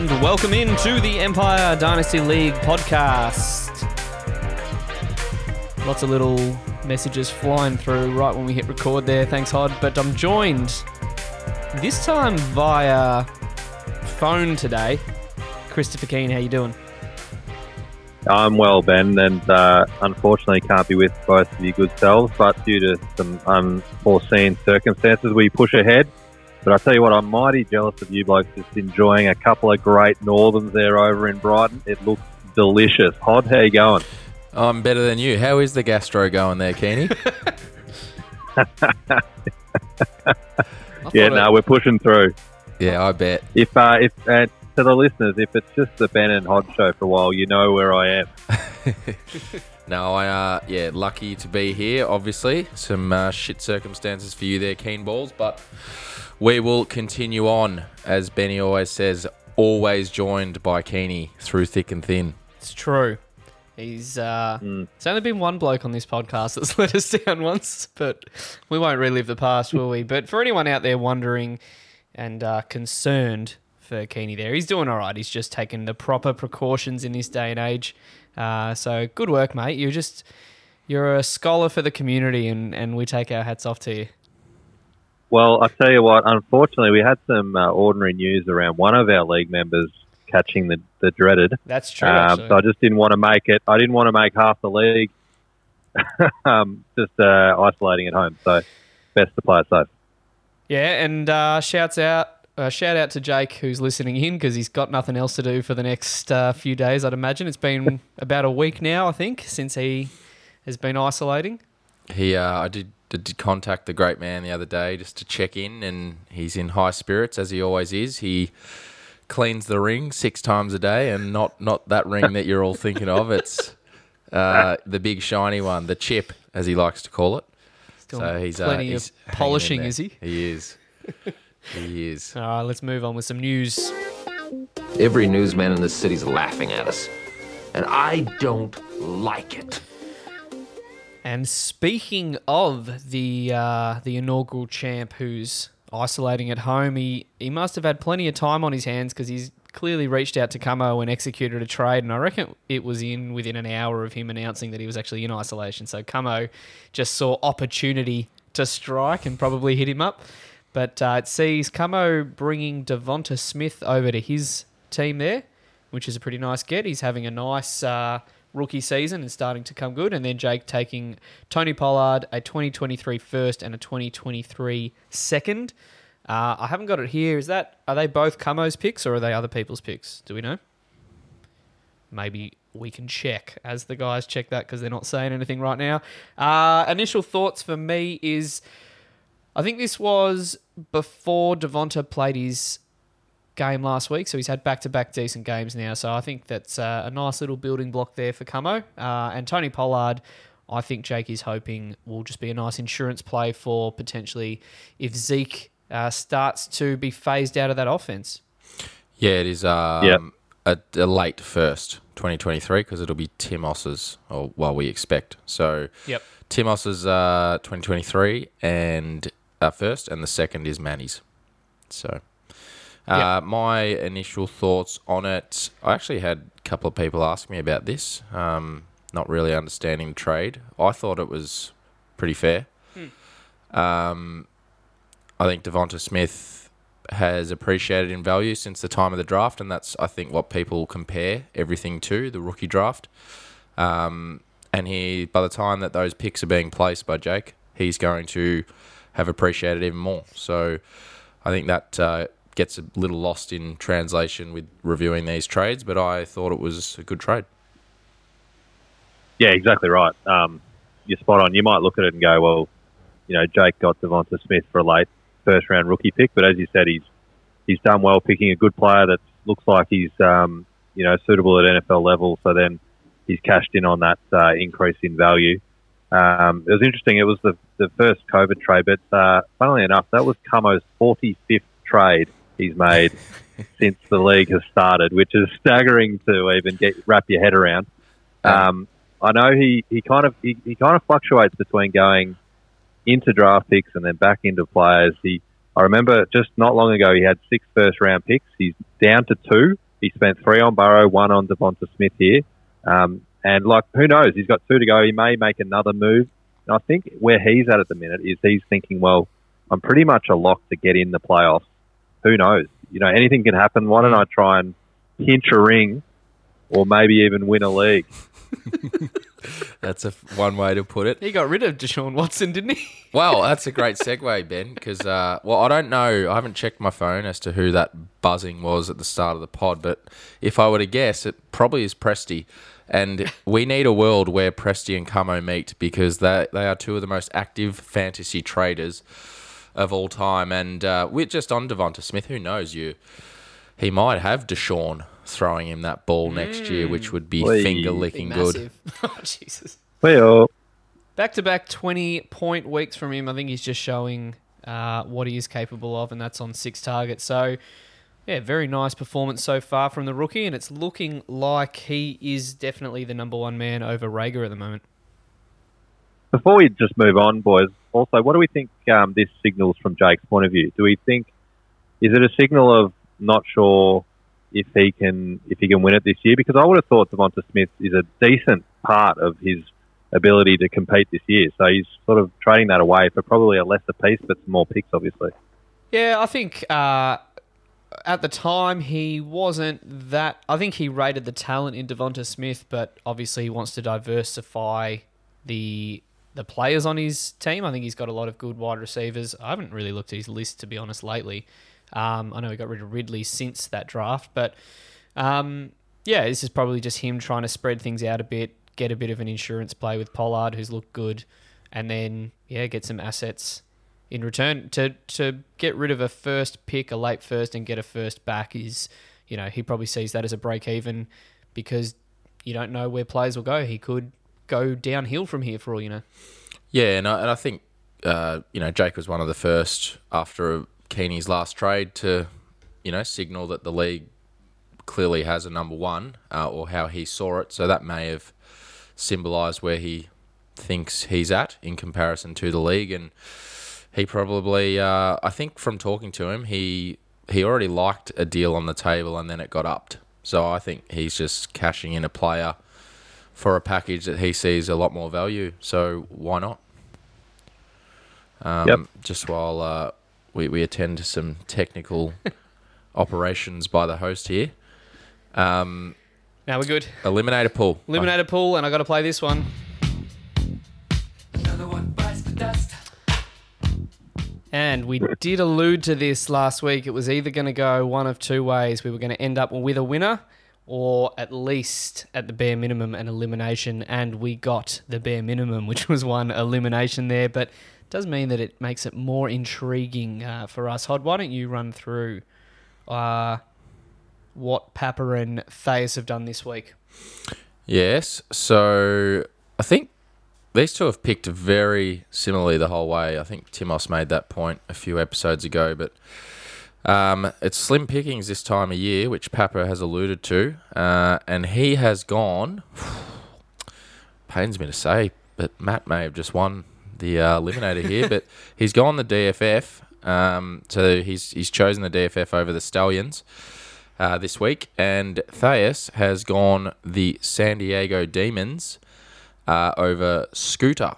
and welcome into the Empire Dynasty League podcast. Lots of little messages flying through right when we hit record there. Thanks, Hod. But I'm joined this time via phone today. Christopher Keane, how you doing? I'm well, Ben, and uh, unfortunately can't be with both of you good selves, but due to some unforeseen circumstances, we push ahead. But I tell you what, I'm mighty jealous of you blokes just enjoying a couple of great Northerns there over in Brighton. It looks delicious. Hod, how you going? I'm better than you. How is the gastro going there, Keeney? yeah, no, we're pushing through. Yeah, I bet. If uh, if uh, to the listeners, if it's just the Ben and Hod show for a while, you know where I am. no, I uh, yeah, lucky to be here. Obviously, some uh, shit circumstances for you there, Keen Balls, but we will continue on, as Benny always says, always joined by Keeney through thick and thin. It's true. He's uh, mm. it's only been one bloke on this podcast that's let us down once, but we won't relive the past, will we? But for anyone out there wondering and uh, concerned for Keeney, there, he's doing all right. He's just taking the proper precautions in this day and age. Uh, so good work, mate. You're just you're a scholar for the community, and, and we take our hats off to you. Well, I tell you what. Unfortunately, we had some uh, ordinary news around one of our league members catching the, the dreaded. That's true. Um, so I just didn't want to make it. I didn't want to make half the league um, just uh, isolating at home. So best to play it safe. Yeah, and uh, shouts out. Uh, shout out to Jake who's listening in because he's got nothing else to do for the next uh, few days. I'd imagine it's been about a week now. I think since he has been isolating. He, uh, I did did contact the great man the other day just to check in, and he's in high spirits as he always is. He cleans the ring six times a day, and not not that ring that you're all thinking of. It's uh, the big shiny one, the chip, as he likes to call it. Still so he's uh, plenty uh, he's of polishing, is he? He is. he is. All right, let's move on with some news. Every newsman in this city's laughing at us, and I don't like it. And speaking of the uh, the inaugural champ who's isolating at home, he, he must have had plenty of time on his hands because he's clearly reached out to Camo and executed a trade. And I reckon it was in within an hour of him announcing that he was actually in isolation. So Camo just saw opportunity to strike and probably hit him up. But uh, it sees Camo bringing Devonta Smith over to his team there, which is a pretty nice get. He's having a nice. Uh, rookie season and starting to come good. And then Jake taking Tony Pollard, a 2023 first and a 2023 second. Uh, I haven't got it here. Is that are they both Camo's picks or are they other people's picks? Do we know? Maybe we can check as the guys check that because they're not saying anything right now. Uh, initial thoughts for me is I think this was before Devonta played his game last week, so he's had back to back decent games now. So I think that's uh, a nice little building block there for Camo. Uh, and Tony Pollard, I think Jake is hoping will just be a nice insurance play for potentially if Zeke uh, starts to be phased out of that offense. Yeah, it is um, yep. a, a, late first 2023 because it'll be Timos's, or well, we expect. So yep. Timos's uh, 2023 and uh, first, and the second is Manny's. So uh, My initial thoughts on it, I actually had a couple of people ask me about this, um, not really understanding trade. I thought it was pretty fair. Hmm. Um, I think Devonta Smith has appreciated in value since the time of the draft, and that's I think what people compare everything to the rookie draft. Um, and he, by the time that those picks are being placed by Jake, he's going to have appreciated even more. So I think that uh, gets a little lost in translation with reviewing these trades, but I thought it was a good trade. Yeah, exactly right. Um, you're spot on. You might look at it and go, well, you know, Jake got Devonta Smith for a late first round rookie pick, but as you said, he's he's done well picking a good player that looks like he's um, you know suitable at NFL level. So then he's cashed in on that uh, increase in value. Um, it was interesting. It was the, the first COVID trade, but uh, funnily enough, that was Camo's 45th trade he's made since the league has started, which is staggering to even get wrap your head around. Um, I know he, he kind of he, he kind of fluctuates between going into draft picks and then back into players. He I remember just not long ago he had six first round picks. He's down to two He spent three on Burrow, one on Devonta Smith here. Um, and like, who knows? He's got two to go. He may make another move. And I think where he's at at the minute is he's thinking, well, I'm pretty much a lock to get in the playoffs. Who knows? You know, anything can happen. Why don't I try and pinch a ring, or maybe even win a league? That's a f- one way to put it. He got rid of Deshaun Watson, didn't he? Well, that's a great segue, Ben, because, uh, well, I don't know. I haven't checked my phone as to who that buzzing was at the start of the pod, but if I were to guess, it probably is Presty. And we need a world where Presty and Camo meet because they, they are two of the most active fantasy traders of all time. And uh, we're just on Devonta Smith. Who knows? You, he might have Deshaun throwing him that ball next year, which would be Wee. finger licking good. oh, Jesus. Well, Back to back 20 point weeks from him. I think he's just showing uh, what he is capable of, and that's on six targets. So, yeah, very nice performance so far from the rookie, and it's looking like he is definitely the number one man over Reagor at the moment. before we just move on, boys, also, what do we think um, this signals from Jake's point of view? Do we think is it a signal of not sure if he can if he can win it this year? Because I would have thought Devonta Smith is a decent part of his ability to compete this year. So he's sort of trading that away for probably a lesser piece, but some more picks, obviously. Yeah, I think uh, at the time he wasn't that. I think he rated the talent in Devonta Smith, but obviously he wants to diversify the the players on his team. I think he's got a lot of good wide receivers. I haven't really looked at his list to be honest lately. Um, I know he got rid of Ridley since that draft, but um, yeah, this is probably just him trying to spread things out a bit, get a bit of an insurance play with Pollard, who's looked good, and then yeah, get some assets in return to to get rid of a first pick, a late first, and get a first back is, you know, he probably sees that as a break even because you don't know where players will go. He could go downhill from here for all you know. Yeah, and I, and I think uh, you know Jake was one of the first after Keeney's last trade to you know signal that the league clearly has a number one uh, or how he saw it. So that may have symbolised where he thinks he's at in comparison to the league, and he probably uh, I think from talking to him he he already liked a deal on the table and then it got upped. So I think he's just cashing in a player for a package that he sees a lot more value. So why not? Um, Yep. Just while uh, we, we attend to some technical operations by the host here. Um, Now we're good. eliminator pool. Eliminator pool, and I got to play this one. And we did allude to this last week. It was either going to go one of two ways. We were going to end up with a winner, or at least at the bare minimum an elimination. And we got the bare minimum, which was one elimination there. But it does mean that it makes it more intriguing uh, for us. Hod, why don't you run through uh, what Papa and Thais have done this week? Yes. So I think these two have picked very similarly the whole way. I think Timos made that point a few episodes ago, but um, it's slim pickings this time of year, which Papa has alluded to, uh, and he has gone. Pains me to say, but Matt may have just won the uh, eliminator here, but he's gone the DFF. Um, so he's he's chosen the DFF over the Stallions uh, this week, and Thais has gone the San Diego Demons uh, over Scooter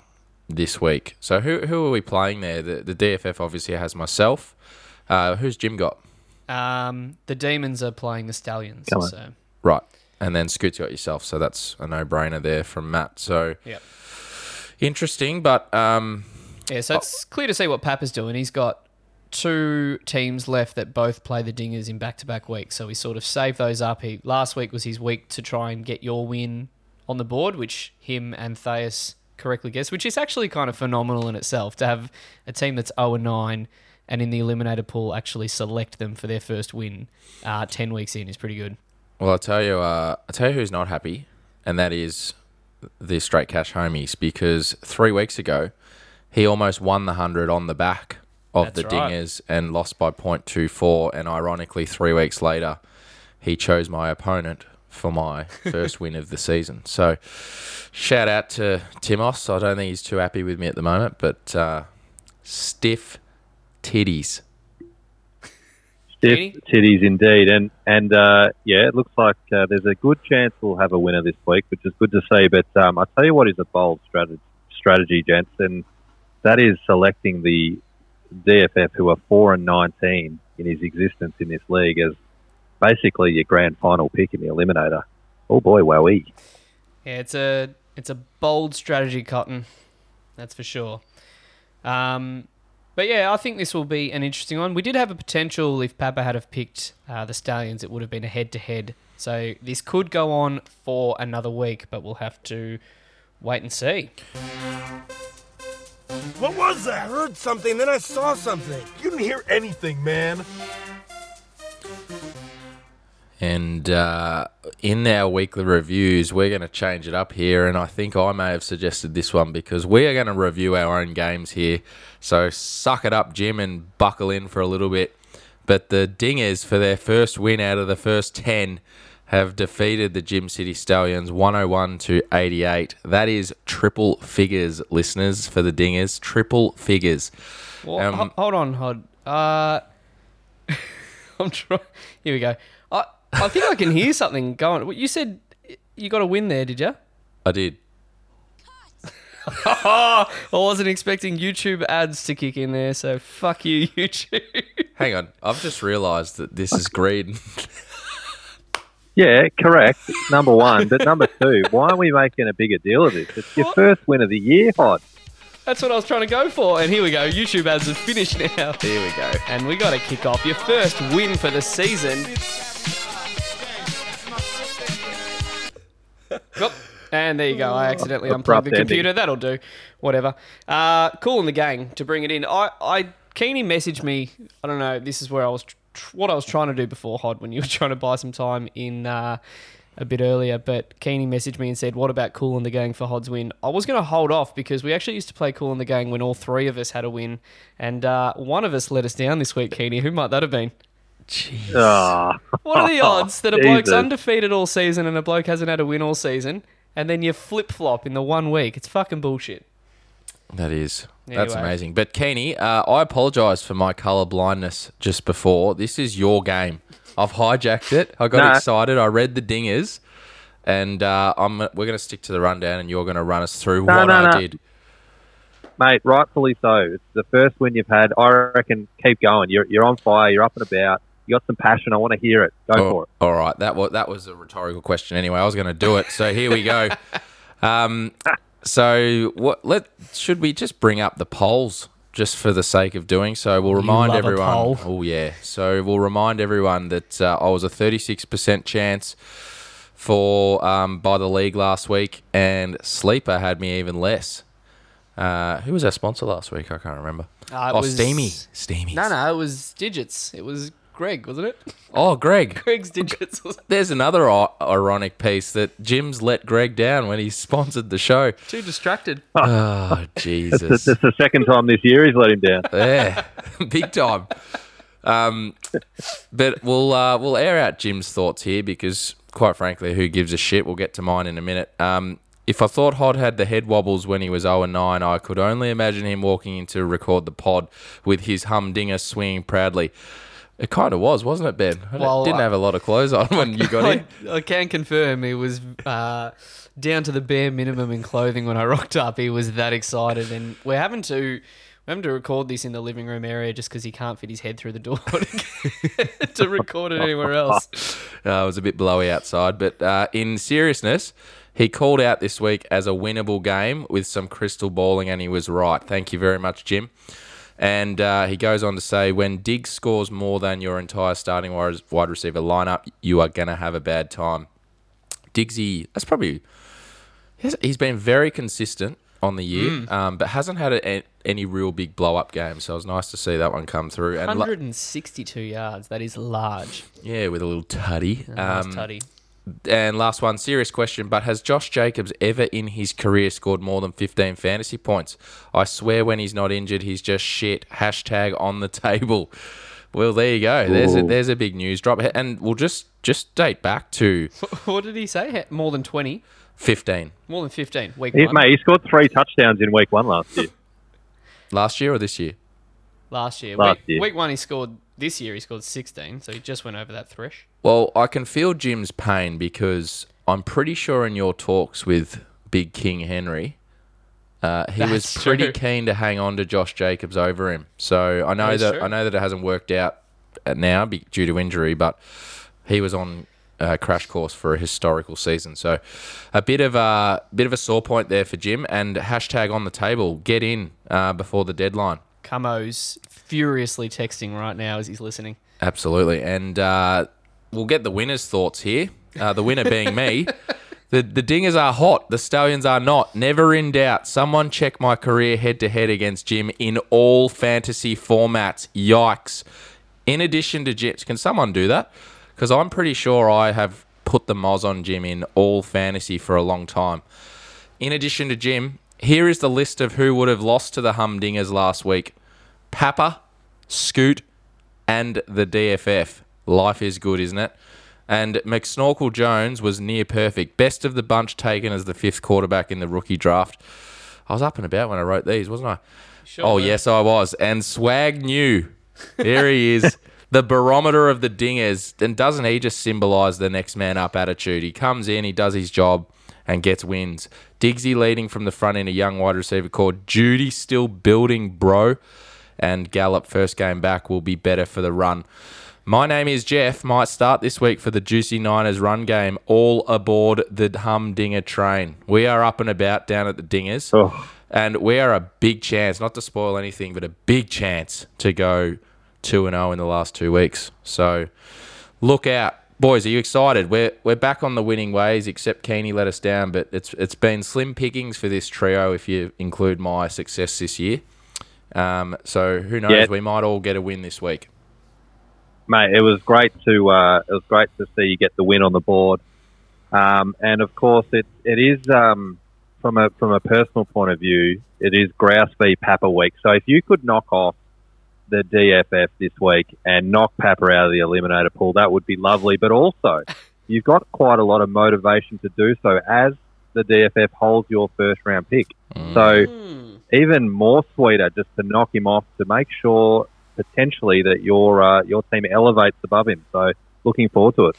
this week. So who who are we playing there? The the DFF obviously has myself. Uh, who's Jim got? Um, the Demons are playing the Stallions. So Right, and then Scoot's got yourself. So that's a no brainer there from Matt. So yeah, interesting, but um, yeah. So it's clear to see what Papa's doing. He's got two teams left that both play the Dingers in back-to-back weeks. So he sort of saved those up. He last week was his week to try and get your win on the board, which him and Thais correctly guessed, which is actually kind of phenomenal in itself to have a team that's 0 and 9 and in the eliminator pool actually select them for their first win uh, 10 weeks in is pretty good. well, I'll tell you. Uh, I'll tell you who's not happy, and that is the straight cash homies because three weeks ago he almost won the hundred on the back of That's the right. dingers and lost by 0.24 and ironically three weeks later he chose my opponent for my first win of the season. So shout out to timos. I don't think he's too happy with me at the moment but uh, stiff titties. Stiff titties indeed, and and uh, yeah, it looks like uh, there's a good chance we'll have a winner this week, which is good to see. But um, I tell you what is a bold strategy, strategy, gents, and that is selecting the DFF who are four and nineteen in his existence in this league as basically your grand final pick in the eliminator. Oh boy, wowee! Yeah, it's a it's a bold strategy, Cotton. That's for sure. Um, but yeah, I think this will be an interesting one. We did have a potential if Papa had have picked uh, the Stallions, it would have been a head to head. So this could go on for another week, but we'll have to wait and see. What was that? I heard something, then I saw something. You didn't hear anything, man. And uh, in our weekly reviews, we're going to change it up here. And I think I may have suggested this one because we are going to review our own games here. So suck it up, Jim, and buckle in for a little bit. But the Dingers, for their first win out of the first 10, have defeated the Gym City Stallions 101 to 88. That is triple figures, listeners, for the Dingers. Triple figures. Well, Um, ho- hold on, Hod. Uh, I'm trying. Here we go. I I think I can hear something going. You said you got a win there, did you? I did. I wasn't expecting YouTube ads to kick in there, so fuck you, YouTube. Hang on. I've just realised that this is greed. Yeah, correct. Number one, but number two, why are we making a bigger deal of this? It's your What? first win of the year, Hod. That's what I was trying to go for. And here we go. YouTube ads are finished now. Here we go. And we got to kick off your first win for the season. And there you go. I accidentally unplugged the Abrupt ending. computer. That'll do. Whatever. Uh, Kool & the Gang to bring it in. I, I Keeney messaged me. I don't know. This is where I was. Tr- tr- what I was trying to do before Hod when you were trying to buy some time in uh, a bit earlier. But Keeney messaged me and said, "What about Kool & the Gang for Hod's win?" I was going to hold off because we actually used to play Kool & the Gang when all three of us had a win, and uh, one of us let us down this week. Keeney, who might that have been? Jeez. Ah, What are the odds that a bloke's Jesus. undefeated all season and a bloke hasn't had a win all season, and then you flip flop in the one week? It's fucking bullshit. That is. That's Anyway. amazing. But Keeney, uh, I apologise for my colour blindness just before. This is your game. I've hijacked it. I got Nah. excited. I read the dingers, and uh, I'm we're going to stick to the rundown, and you're going to run us through No, what no, I no. did. mate, rightfully so. It's the first win you've had. I reckon keep going. You're, you're on fire. You're up and about. You got some passion. I want to hear it. Go Oh, for it. All right, that was that was a rhetorical question. Anyway, I was going to do it. So here we go. Um, so what? Let should we just bring up the polls just for the sake of doing so? We'll remind everyone. Oh yeah. So we'll remind everyone that uh, I was a thirty-six percent chance for um, by the league last week, and Sleeper had me even less. Uh, who was our sponsor last week? I can't remember. Uh, it oh, was- Steamy. Steamy. No, no, it was digits. It was Greg, wasn't it? Oh, Greg. Greg's digits. Was There's another i- ironic piece that Jim's let Greg down when he sponsored the show. too distracted. Oh, That's, Jesus. that's the second time this year he's let him down. yeah, big time. Um, but we'll uh, we'll air out Jim's thoughts here because, quite frankly, who gives a shit? We'll get to mine in a minute. Um, if I thought Hod had the head wobbles when he was 0 and 9, I could only imagine him walking in to record the pod with his humdinger swinging proudly. It kind of was, wasn't it, Ben? I Well, didn't I- have a lot of clothes on when you got in. I, can confirm he was uh, down to the bare minimum in clothing when I rocked up. He was that excited, and we're having to we're having to record this in the living room area just because he can't fit his head through the door to, to record it anywhere else. Uh, it was a bit blowy outside, but uh, in seriousness, he called out this week as a winnable game with some crystal balling, and he was right. Thank you very much, Jim. And uh, he goes on to say, when Diggs scores more than your entire starting wide receiver lineup, you are going to have a bad time. Diggsy, that's probably he's, been very consistent on the year, um, but hasn't had a, any real big blow up game. So it was nice to see that one come through. And la- 162 yards. That is large. yeah, with a little tutty. Nice Um, tutty. And last one, serious question, but has Josh Jacobs ever in his career scored more than 15 fantasy points? I swear when he's not injured, he's just shit. Hashtag on the table. Well, there you go. There's a, there's a big news drop. And we'll just, just date back to What did he say? More than 20? 15. More than 15. Week He, one. mate, he scored three touchdowns in week one last year. Last year or this year? Last year. Last week, year. week one, he scored this year he scored 16, so he just went over that thresh. Well, I can feel Jim's pain because I'm pretty sure in your talks with Big King Henry, uh, he was pretty true. keen to hang on to Josh Jacobs over him. So I know That is that true. I know that it hasn't worked out now due to injury, but he was on a crash course for a historical season. So a bit of a bit of a sore point there for Jim. And hashtag on the table, get in uh, before the deadline. Camo's furiously texting right now as he's listening. Absolutely. And uh, we'll get the winner's thoughts here. Uh, the winner being me. The, the dingers are hot. The stallions are not. Never in doubt. Someone check my career head to head against Jim in all fantasy formats. Yikes. In addition to Jim, can someone do that? Because I'm pretty sure I have put the moz on Jim in all fantasy for a long time. In addition to Jim, here is the list of who would have lost to the Humdingers last week Papa, Scoot, and the DFF. Life is good, isn't it? And McSnorkel Jones was near perfect. Best of the bunch taken as the fifth quarterback in the rookie draft. I was up and about when I wrote these, wasn't I? Sure oh, were. yes, I was. And Swag knew. There he is. The barometer of the dingers. And doesn't he just symbolise the next man up attitude? He comes in, he does his job, and gets wins. Diggsy leading from the front in a young wide receiver called Jeudy, still building, bro. And Gallup, first game back, will be better for the run. My name is Jeff. Might start this week for the Juicy Niners run game. All aboard the Humdinger train. We are up and about down at the Dingers. Oh. And we are a big chance, not to spoil anything, but a big chance to go 2 and 0 in the last two weeks. So look out. Boys, are you excited? We're we're back on the winning ways, except Keeney let us down, but it's it's been slim pickings for this trio if you include my success this year. Um, so who knows? Yeah. We might all get a win this week. mate. It was great to uh, it was great to see you get the win on the board, um, and of course it it is um, from a from a personal point of view, it is Grouse v Papa week. So if you could knock off the DFF this week and knock Papa out of the eliminator pool, that would be lovely. But also, you've got quite a lot of motivation to do so as the DFF holds your first round pick. So even more sweeter just to knock him off to make sure potentially that your uh, your team elevates above him. So looking forward to it.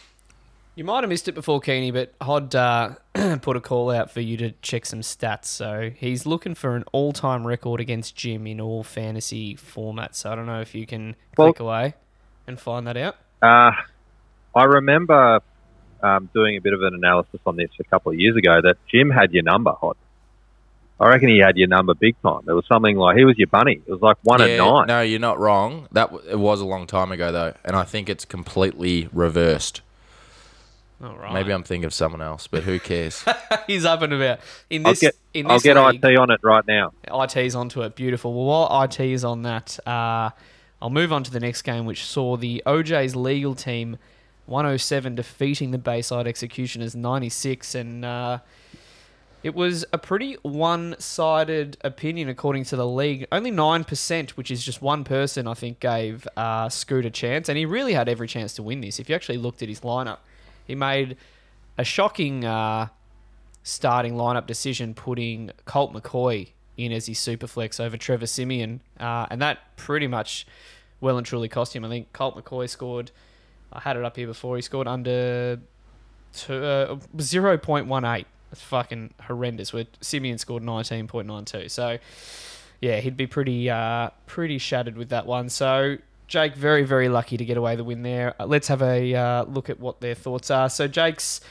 You might have missed it before, Keeney, but Hod uh, put a call out for you to check some stats. So he's looking for an all time record against Jim in all fantasy formats. So I don't know if you can Well- click away and find that out. Uh, I remember um, doing a bit of an analysis on this a couple of years ago that Jim had your number Hod. I reckon he had your number big time. It was something like he was your bunny. It was like one and nine. No, you're not wrong. That w- it was a long time ago though, and I think it's completely reversed. All right. Maybe I'm thinking of someone else, but who cares? he's up and about. In I'll this, get in I'll get league, IT on it right now. IT's onto it. Beautiful. Well, while IT is on that, uh, I'll move on to the next game, which saw the OJ's legal team 107 defeating the Bayside Executioners 96. And uh, it was a pretty one sided opinion, according to the league. Only 9%, which is just one person, I think, gave uh, Scoot a chance. And he really had every chance to win this. If you actually looked at his lineup, he made a shocking. Uh, starting lineup decision putting Colt McCoy in as his super flex over Trevor Siemian, uh, and that pretty much well and truly cost him. I think Colt McCoy scored. I had it up here before. He scored under two, uh, zero point one eight. That's fucking horrendous. Where Siemian scored nineteen point nine two. So yeah, he'd be pretty uh, pretty shattered with that one. So Jake, very very lucky to get away the win there. Uh, let's have a uh, look at what their thoughts are. So Jake's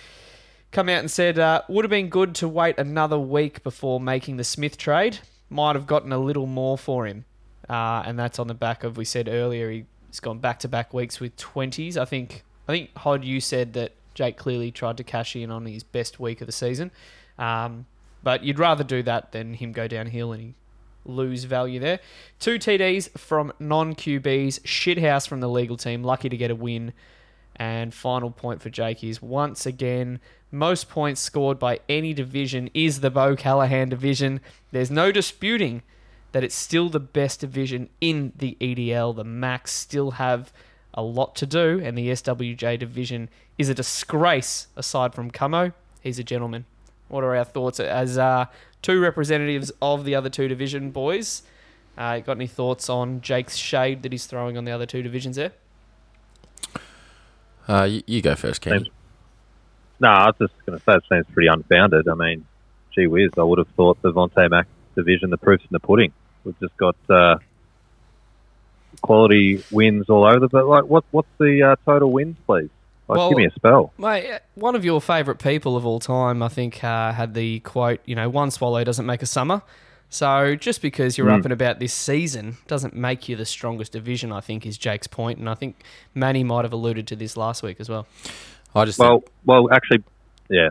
come out and said uh, would have been good to wait another week before making the Smith trade. Might have gotten a little more for him, uh, and that's on the back of we said earlier he's gone back to back weeks with twenties. I think I think Hod you said that Jake clearly tried to cash in on his best week of the season, um, but you'd rather do that than him go downhill and he lose value there. Two TDs from non QBs, shithouse from the legal team, lucky to get a win. And final point for Jake is once again, most points scored by any division is the Bo Callahan division. There's no disputing that it's still the best division in the EDL. The Max still have a lot to do, and the SWJ division is a disgrace aside from Camo. He's a gentleman. What are our thoughts as uh, two representatives of the other two division boys? Uh, got any thoughts on Jake's shade that he's throwing on the other two divisions there? Uh, you, you go first, Kenny. Seems- No, I was just going to say it seems pretty unfounded. I mean, gee whiz, I would have thought the Vontae Mack division, the proof's in the pudding. We've just got uh, quality wins all over. But like, what what's the uh, total wins, please? Like, Well- give me a spell. Mate, one of your favourite people of all time, I think, uh, had the quote, you know, one swallow doesn't make a summer. So just because you're up and about this season doesn't make you the strongest division, I think, is Jake's point. And I think Manny might have alluded to this last week as well. I just Well, think, well, actually, yeah.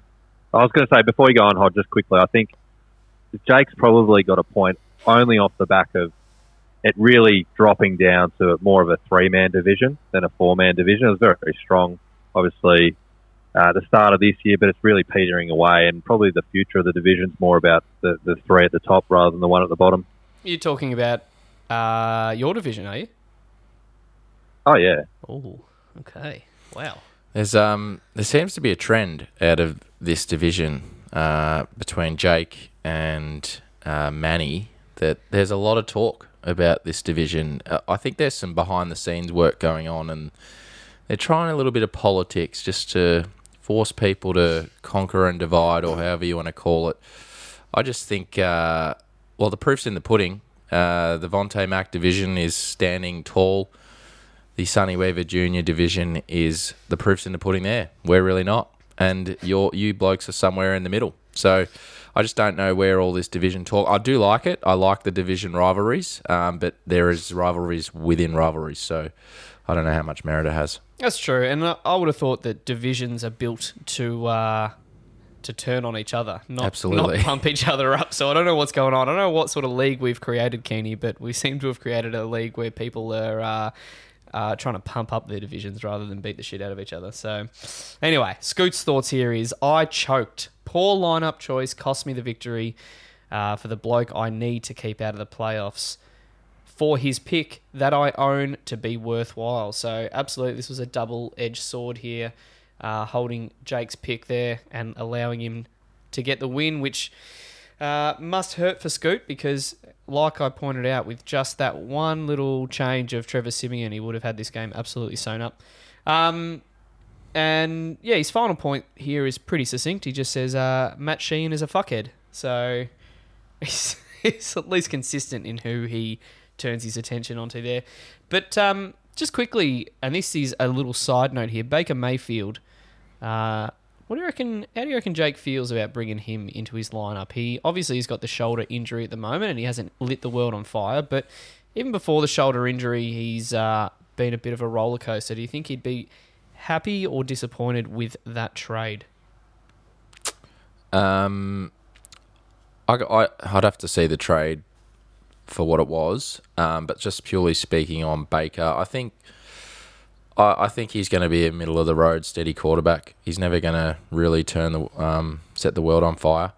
I was going to say before you go on, Hod, just quickly, I think Jake's probably got a point only off the back of it really dropping down to more of a three-man division than a four-man division. It was very, very strong, obviously, uh, the start of this year, but it's really petering away, and probably the future of the division's more about the, the three at the top rather than the one at the bottom. You're talking about uh, your division, are you? Oh yeah, Oh, okay. Wow. There's um there seems to be a trend out of this division uh, between Jake and uh, Manny that there's a lot of talk about this division. Uh, I think there's some behind the scenes work going on, and they're trying a little bit of politics just to force people to conquer and divide, or however you want to call it. I just think, uh, well, the proof's in the pudding. Uh, the Vontae Mack division is standing tall the Sonny Weaver Junior division is the proofs in the pudding there. We're really not. And you're, you blokes are somewhere in the middle. So I just don't know where all this division talk. I do like it. I like the division rivalries, um, but there is rivalries within rivalries. So I don't know how much merit it has. That's true, and I- would have thought that divisions are built to uh, to turn on each other, not Absolutely. not pump each other up. So I don't know what's going on. I don't know what sort of league we've created, Keeney, but we seem to have created a league where people are. Uh, uh, trying to pump up their divisions rather than beat the shit out of each other. So, anyway, Scoot's thoughts here is I choked. Poor lineup choice cost me the victory uh, for the bloke I need to keep out of the playoffs for his pick that I own to be worthwhile. So, absolutely, this was a double edged sword here, uh, holding Jake's pick there and allowing him to get the win, which uh, must hurt for Scoot because, like I pointed out, with just that one little change of Trevor Siemian, he would have had this game absolutely sewn up. Um, and yeah, his final point here is pretty succinct. He just says, uh, Matt Sheehan is a fuckhead. So he's, he's at least consistent in who he turns his attention onto there. But um, just quickly, and this is a little side note here Baker Mayfield. Uh, what do you reckon? How do you reckon Jake feels about bringing him into his lineup? He obviously he's got the shoulder injury at the moment, and he hasn't lit the world on fire. But even before the shoulder injury, he's uh, been a bit of a roller coaster. Do you think he'd be happy or disappointed with that trade? Um, I, I, I'd have to see the trade for what it was, um, but just purely speaking on Baker, I think I, I think he's going to be a middle of the road steady quarterback. He's never going to really turn the um, set the world on fire,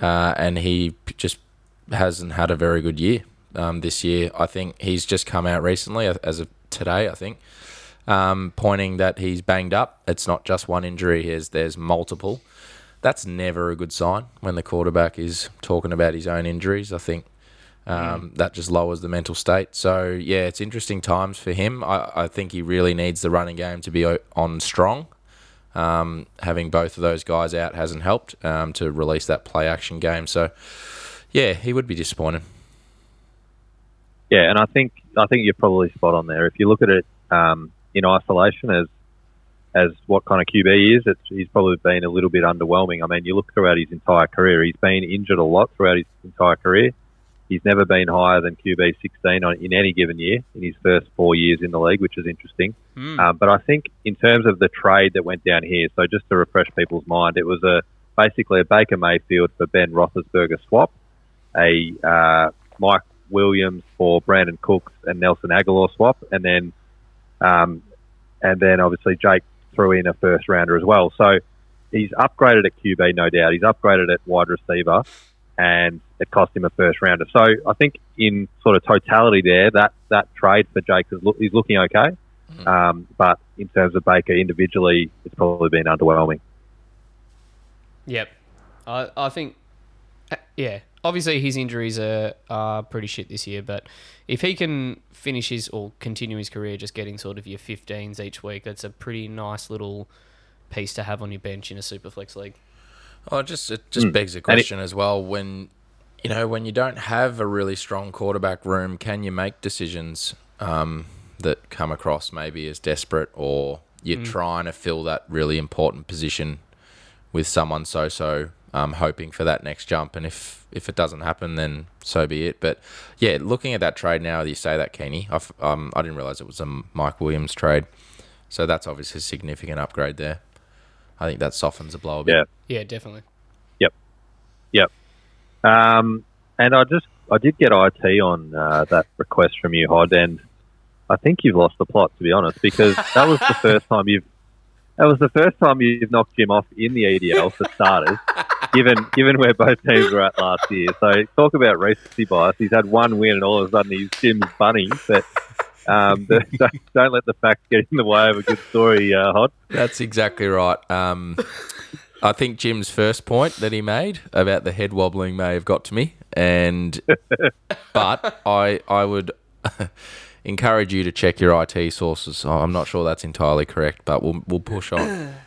uh, and he just hasn't had a very good year um, this year. I think he's just come out recently, as of today, I think, um, pointing that he's banged up. It's not just one injury; there's there's multiple. That's never a good sign when the quarterback is talking about his own injuries. I think um, that just lowers the mental state. So yeah, it's interesting times for him. I, I think he really needs the running game to be on strong. Um, having both of those guys out hasn't helped um, to release that play action game. So yeah, he would be disappointed. Yeah, and I think I think you're probably spot on there. If you look at it um, in isolation as as what kind of QB he is, he's probably been a little bit underwhelming. I mean, you look throughout his entire career; he's been injured a lot throughout his entire career. He's never been higher than QB 16 on, in any given year in his first four years in the league, which is interesting. Um, but I think in terms of the trade that went down here, so just to refresh people's mind, it was a basically a Baker Mayfield for Ben Roethlisberger swap, a uh, Mike Williams for Brandin Cooks and Nelson Agholor swap, and then um, and then obviously Jake threw in a first rounder as well. So he's upgraded at QB, no doubt. He's upgraded at wide receiver, and it cost him a first rounder. So I think in sort of totality there, that that trade for Jake is, look, is looking okay. Um, but in terms of Baker individually, it's probably been underwhelming. Yep. I, I think, uh, yeah. obviously his injuries are, are pretty shit this year, but if he can finish his or continue his career just getting sort of your 15s each week, that's a pretty nice little piece to have on your bench in a Superflex league. Oh, it just it just begs a question as well. When you know when you don't have a really strong quarterback room, can you make decisions um, that come across maybe as desperate, or you're trying to fill that really important position with someone so so, um, hoping for that next jump, and if if it doesn't happen, then so be it. But yeah, looking at that trade now, you say that Keeney, I've, um, I didn't realize it was a Mike Williams trade, so that's obviously a significant upgrade there. I think that softens the blow a bit. Yeah. Yeah, definitely. Yep. Yep. Um, and I just I did get IT on uh, that request from you, Hod, and I think you've lost the plot to be honest, because that was the first time you've that was the first time you've knocked Jim off in the EDL for starters. given given where both teams were at last year, so talk about recency bias. He's had one win, and all of a sudden he's Jim's bunny. But um, don't, don't let the facts get in the way of a good story, uh, Hod. That's exactly right. Um, I think Jim's first point that he made about the head wobbling may have got to me, and but I I would encourage you to check your IT sources. I'm not sure that's entirely correct, but we'll we'll push on.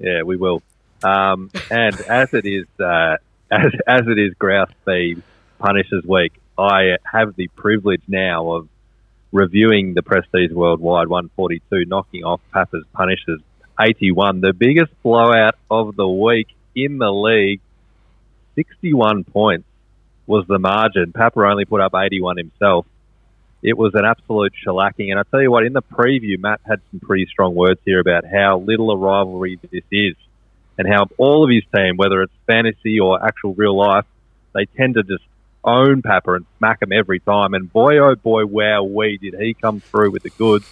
Yeah, we will. Um, and as it is, uh, as as it is, grouse feed Punishers Week. I have the privilege now of reviewing the Prestige Worldwide 142, knocking off Papa's Punishers 81, the biggest blowout of the week in the league. 61 points was the margin. Papa only put up 81 himself. It was an absolute shellacking. And I tell you what, in the preview, Matt had some pretty strong words here about how little a rivalry this is and how all of his team, whether it's fantasy or actual real life, they tend to just own Papa and smack him every time. And boy, oh boy, wow, we did he come through with the goods.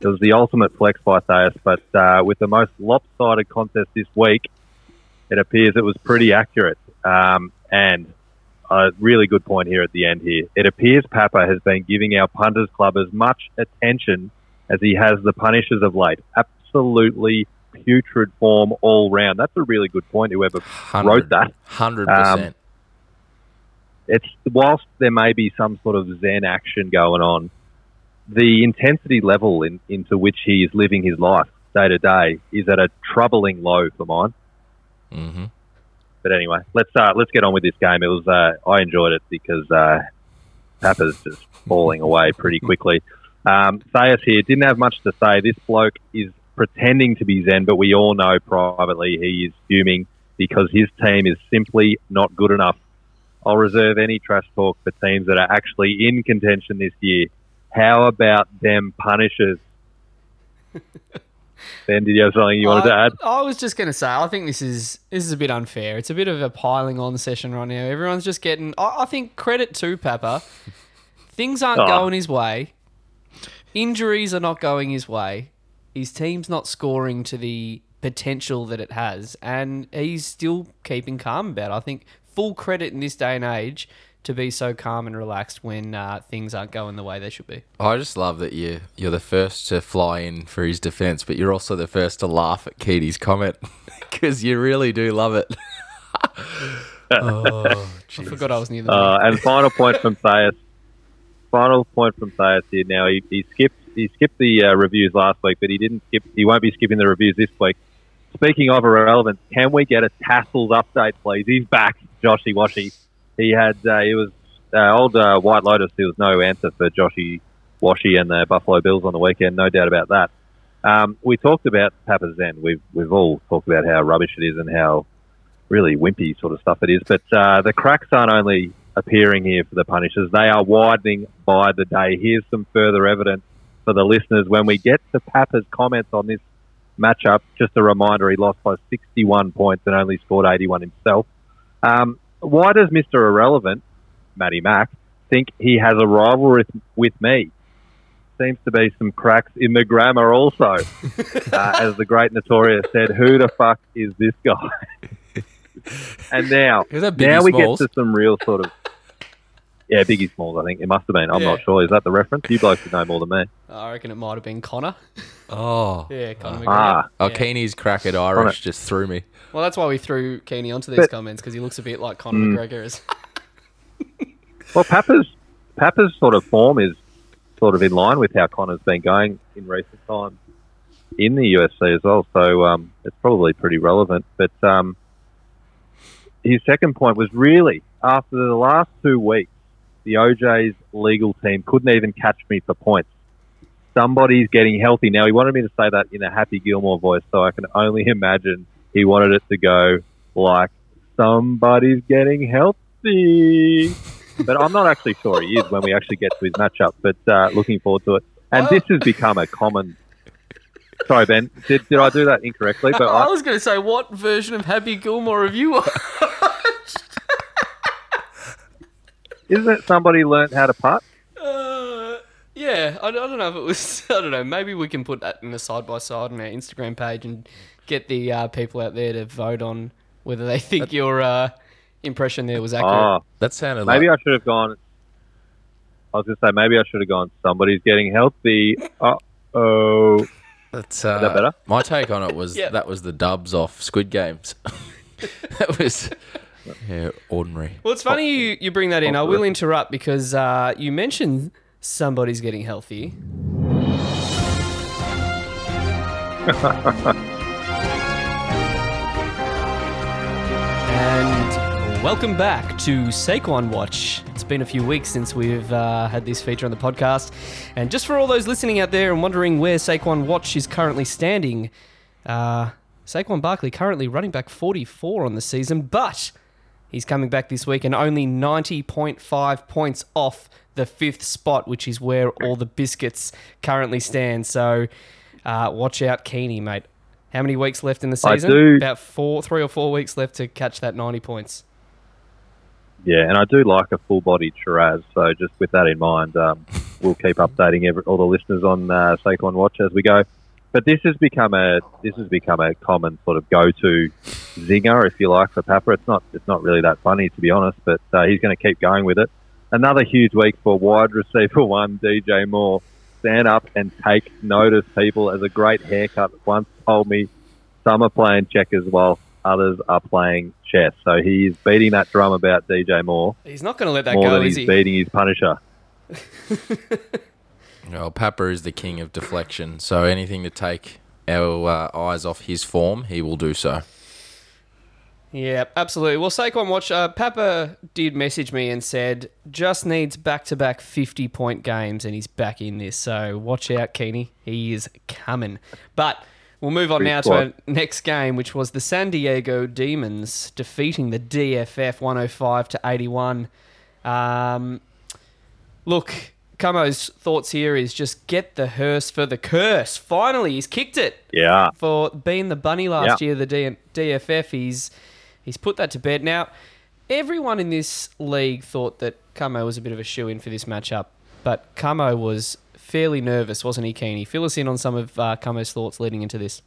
It was the ultimate flex by Thais, but uh, with the most lopsided contest this week, it appears it was pretty accurate. Um, and a really good point here at the end here. It appears Papa has been giving our punters club as much attention as he has the punishers of late. Absolutely putrid form all round. That's a really good point. Whoever wrote that. hundred Um, percent. It's whilst there may be some sort of Zen action going on, the intensity level in, into which he is living his life day to day is at a troubling low for mine. Mm-hmm. But anyway, let's uh, let's get on with this game. It was uh, I enjoyed it because uh, Papa's just falling away pretty quickly. Um, Sayas here didn't have much to say. This bloke is pretending to be Zen, but we all know privately he is fuming because his team is simply not good enough. I'll reserve any trash talk for teams that are actually in contention this year. How about them Punishers? ben, did you have something you wanted to I, add? I was just going to say, I think this is this is a bit unfair. It's a bit of a piling on session right now. Everyone's just getting. I, I think credit to Papa. Things aren't Oh. going his way. Injuries are not going his way. His team's not scoring to the potential that it has, and he's still keeping calm about. it. I think full credit in this day and age to be so calm and relaxed when uh, things aren't going the way they should be. I just love that you you're the first to fly in for his defense, but you're also the first to laugh at Keaty's comment because you really do love it. oh, I forgot I was near the. Uh, and final point from Thais. Final point from Thais here. Now he, he skipped he skipped the uh, reviews last week, but he didn't skip. He won't be skipping the reviews this week. Speaking of irrelevance, can we get a tassels update, please? He's back, Joshy Washy. He had uh, he was uh, old uh, White Lotus. There was no answer for Joshy Washy and the Buffalo Bills on the weekend. No doubt about that. Um, we talked about Papa Zen. We've we've all talked about how rubbish it is and how really wimpy sort of stuff it is. But uh, the cracks aren't only appearing here for the Punishers; they are widening by the day. Here's some further evidence for the listeners. When we get to Papa's comments on this matchup, just a reminder: he lost by 61 points and only scored 81 himself. Um, why does Mister Irrelevant, Matty Mack, think he has a rivalry with, with me? Seems to be some cracks in the grammar also. uh, as the great Notorious said, who the fuck is this guy? and now, Is that Biggie now we get to some real sort of. Yeah, Biggie Smalls. I think it must have been. I'm Yeah. not sure. Is that the reference? You blokes would know more than me. I reckon it might have been Conor. Oh. Yeah, Conor McGregor. Ah. Oh, Yeah. Keeney's crack at Irish just threw me. Well, that's why we threw Keeney onto these But- comments because he looks a bit like Conor Mm. McGregor. Is. Well, Papa's Papa's sort of form is sort of in line with how Conor's been going in recent times in the UFC as well. So um, it's probably pretty relevant. But um, his second point was really after the last two weeks, the OJ's legal team couldn't even catch me for points. Somebody's getting healthy now. He wanted me to say that in a Happy Gilmore voice, so I can only imagine he wanted it to go like somebody's getting healthy. but I'm not actually sure he is when we actually get to his matchup. But uh, looking forward to it. And this has become a common. Sorry, Ben. Did, did I do that incorrectly? But I I, was going to say, what version of Happy Gilmore have you watched? Isn't it somebody learnt how to putt? Uh, yeah, I, I don't know if it was. I don't know. Maybe we can put that in a side by side on our Instagram page and get the uh, people out there to vote on whether they think your uh, impression there was accurate. Oh, That sounded maybe like I should have gone. I was going to say maybe I should have gone. Somebody's getting healthy. Uh oh. that's uh, that better? My take on it was Yeah. that was the dubs off Squid Games. that was yeah, ordinary. Well, it's funny you, you bring that in. I will interrupt because uh, you mentioned somebody's getting healthy. and welcome back to Saquon Watch. It's been a few weeks since we've uh, had this feature on the podcast. And just for all those listening out there and wondering where Saquon Watch is currently standing, uh, Saquon Barkley currently running back 44 on the season, but He's coming back this week and only 90.5 points off the fifth spot, which is where all the biscuits currently stand. So uh, watch out, Keeney, mate. How many weeks left in the season? About four, three or four weeks left to catch that 90 points. Yeah, and I do like a full-bodied Shiraz. So just with that in mind, um, we'll keep updating every, all the listeners on uh, Saquon Watch as we go. But this has become a this has become a common sort of go-to zinger, if you like, for Papa. It's not it's not really that funny to be honest, but uh, he's going to keep going with it. Another huge week for wide receiver one DJ Moore. Stand up and take notice, people. As a great haircut once told me, some are playing checkers while others are playing chess. So he's beating that drum about DJ Moore He's not going to let that more go, than he's he? beating his Punisher. Well, Papa is the king of deflection, so anything to take our uh, eyes off his form, he will do so. Yeah, absolutely. Well, Saquon Watch, uh, Papa did message me and said just needs back to back 50 point games and he's back in this. So watch out, Keeney. He is coming. But we'll move on Free now squad. to our next game, which was the San Diego Demons defeating the DFF 105 to 81. Um, look, Camo's thoughts here is just get the hearse for the curse. Finally, he's kicked it Yeah. for being the bunny last Yeah. year, the D- DFF. He's he's put that to bed. Now, everyone in this league thought that Camo was a bit of a shoe in for this matchup, but Camo was fairly nervous, wasn't he, Keeney? Fill us in on some of uh, Camo's thoughts leading into this.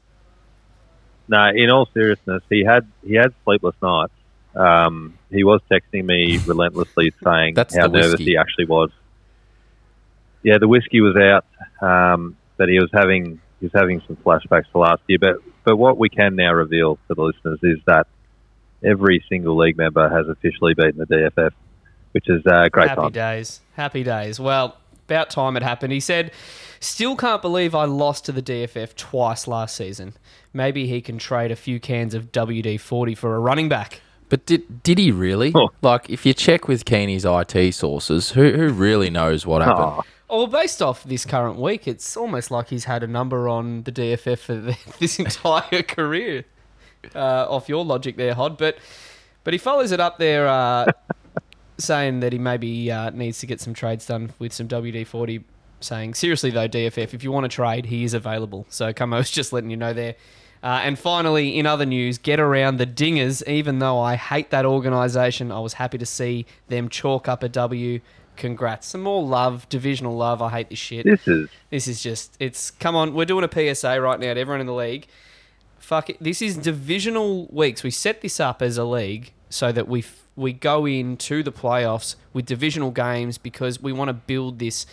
No, in all seriousness, he had he had sleepless nights. Um, he was texting me relentlessly saying That's how nervous he actually was. Yeah, the whiskey was out, um, but he was having he was having some flashbacks to last year. But but what we can now reveal to the listeners is that every single league member has officially beaten the DFF, which is uh, great Happy time. days. Happy days. Well, about time it happened. He said, Still can't believe I lost to the DFF twice last season. Maybe he can trade a few cans of WD 40 for a running back. But did did he really? Oh. Like, if you check with Keeney's IT sources, who who really knows what happened? Oh, well, based off this current week, it's almost like he's had a number on the DFF for the, this entire career. Uh, off your logic there, Hod, but but he follows it up there, uh, saying that he maybe uh, needs to get some trades done with some WD forty. Saying seriously though, DFF, if you want to trade, he is available. So Camo's just letting you know there. Uh, and finally, in other news, get around the Dingers. Even though I hate that organisation, I was happy to see them chalk up a W. Congrats. Some more love, divisional love. I hate this shit. this is This is just, it's, come on, we're doing a PSA right now to everyone in the league. Fuck it. This is divisional weeks. We set this up as a league so that we f- we go into the playoffs with divisional games because we want to build this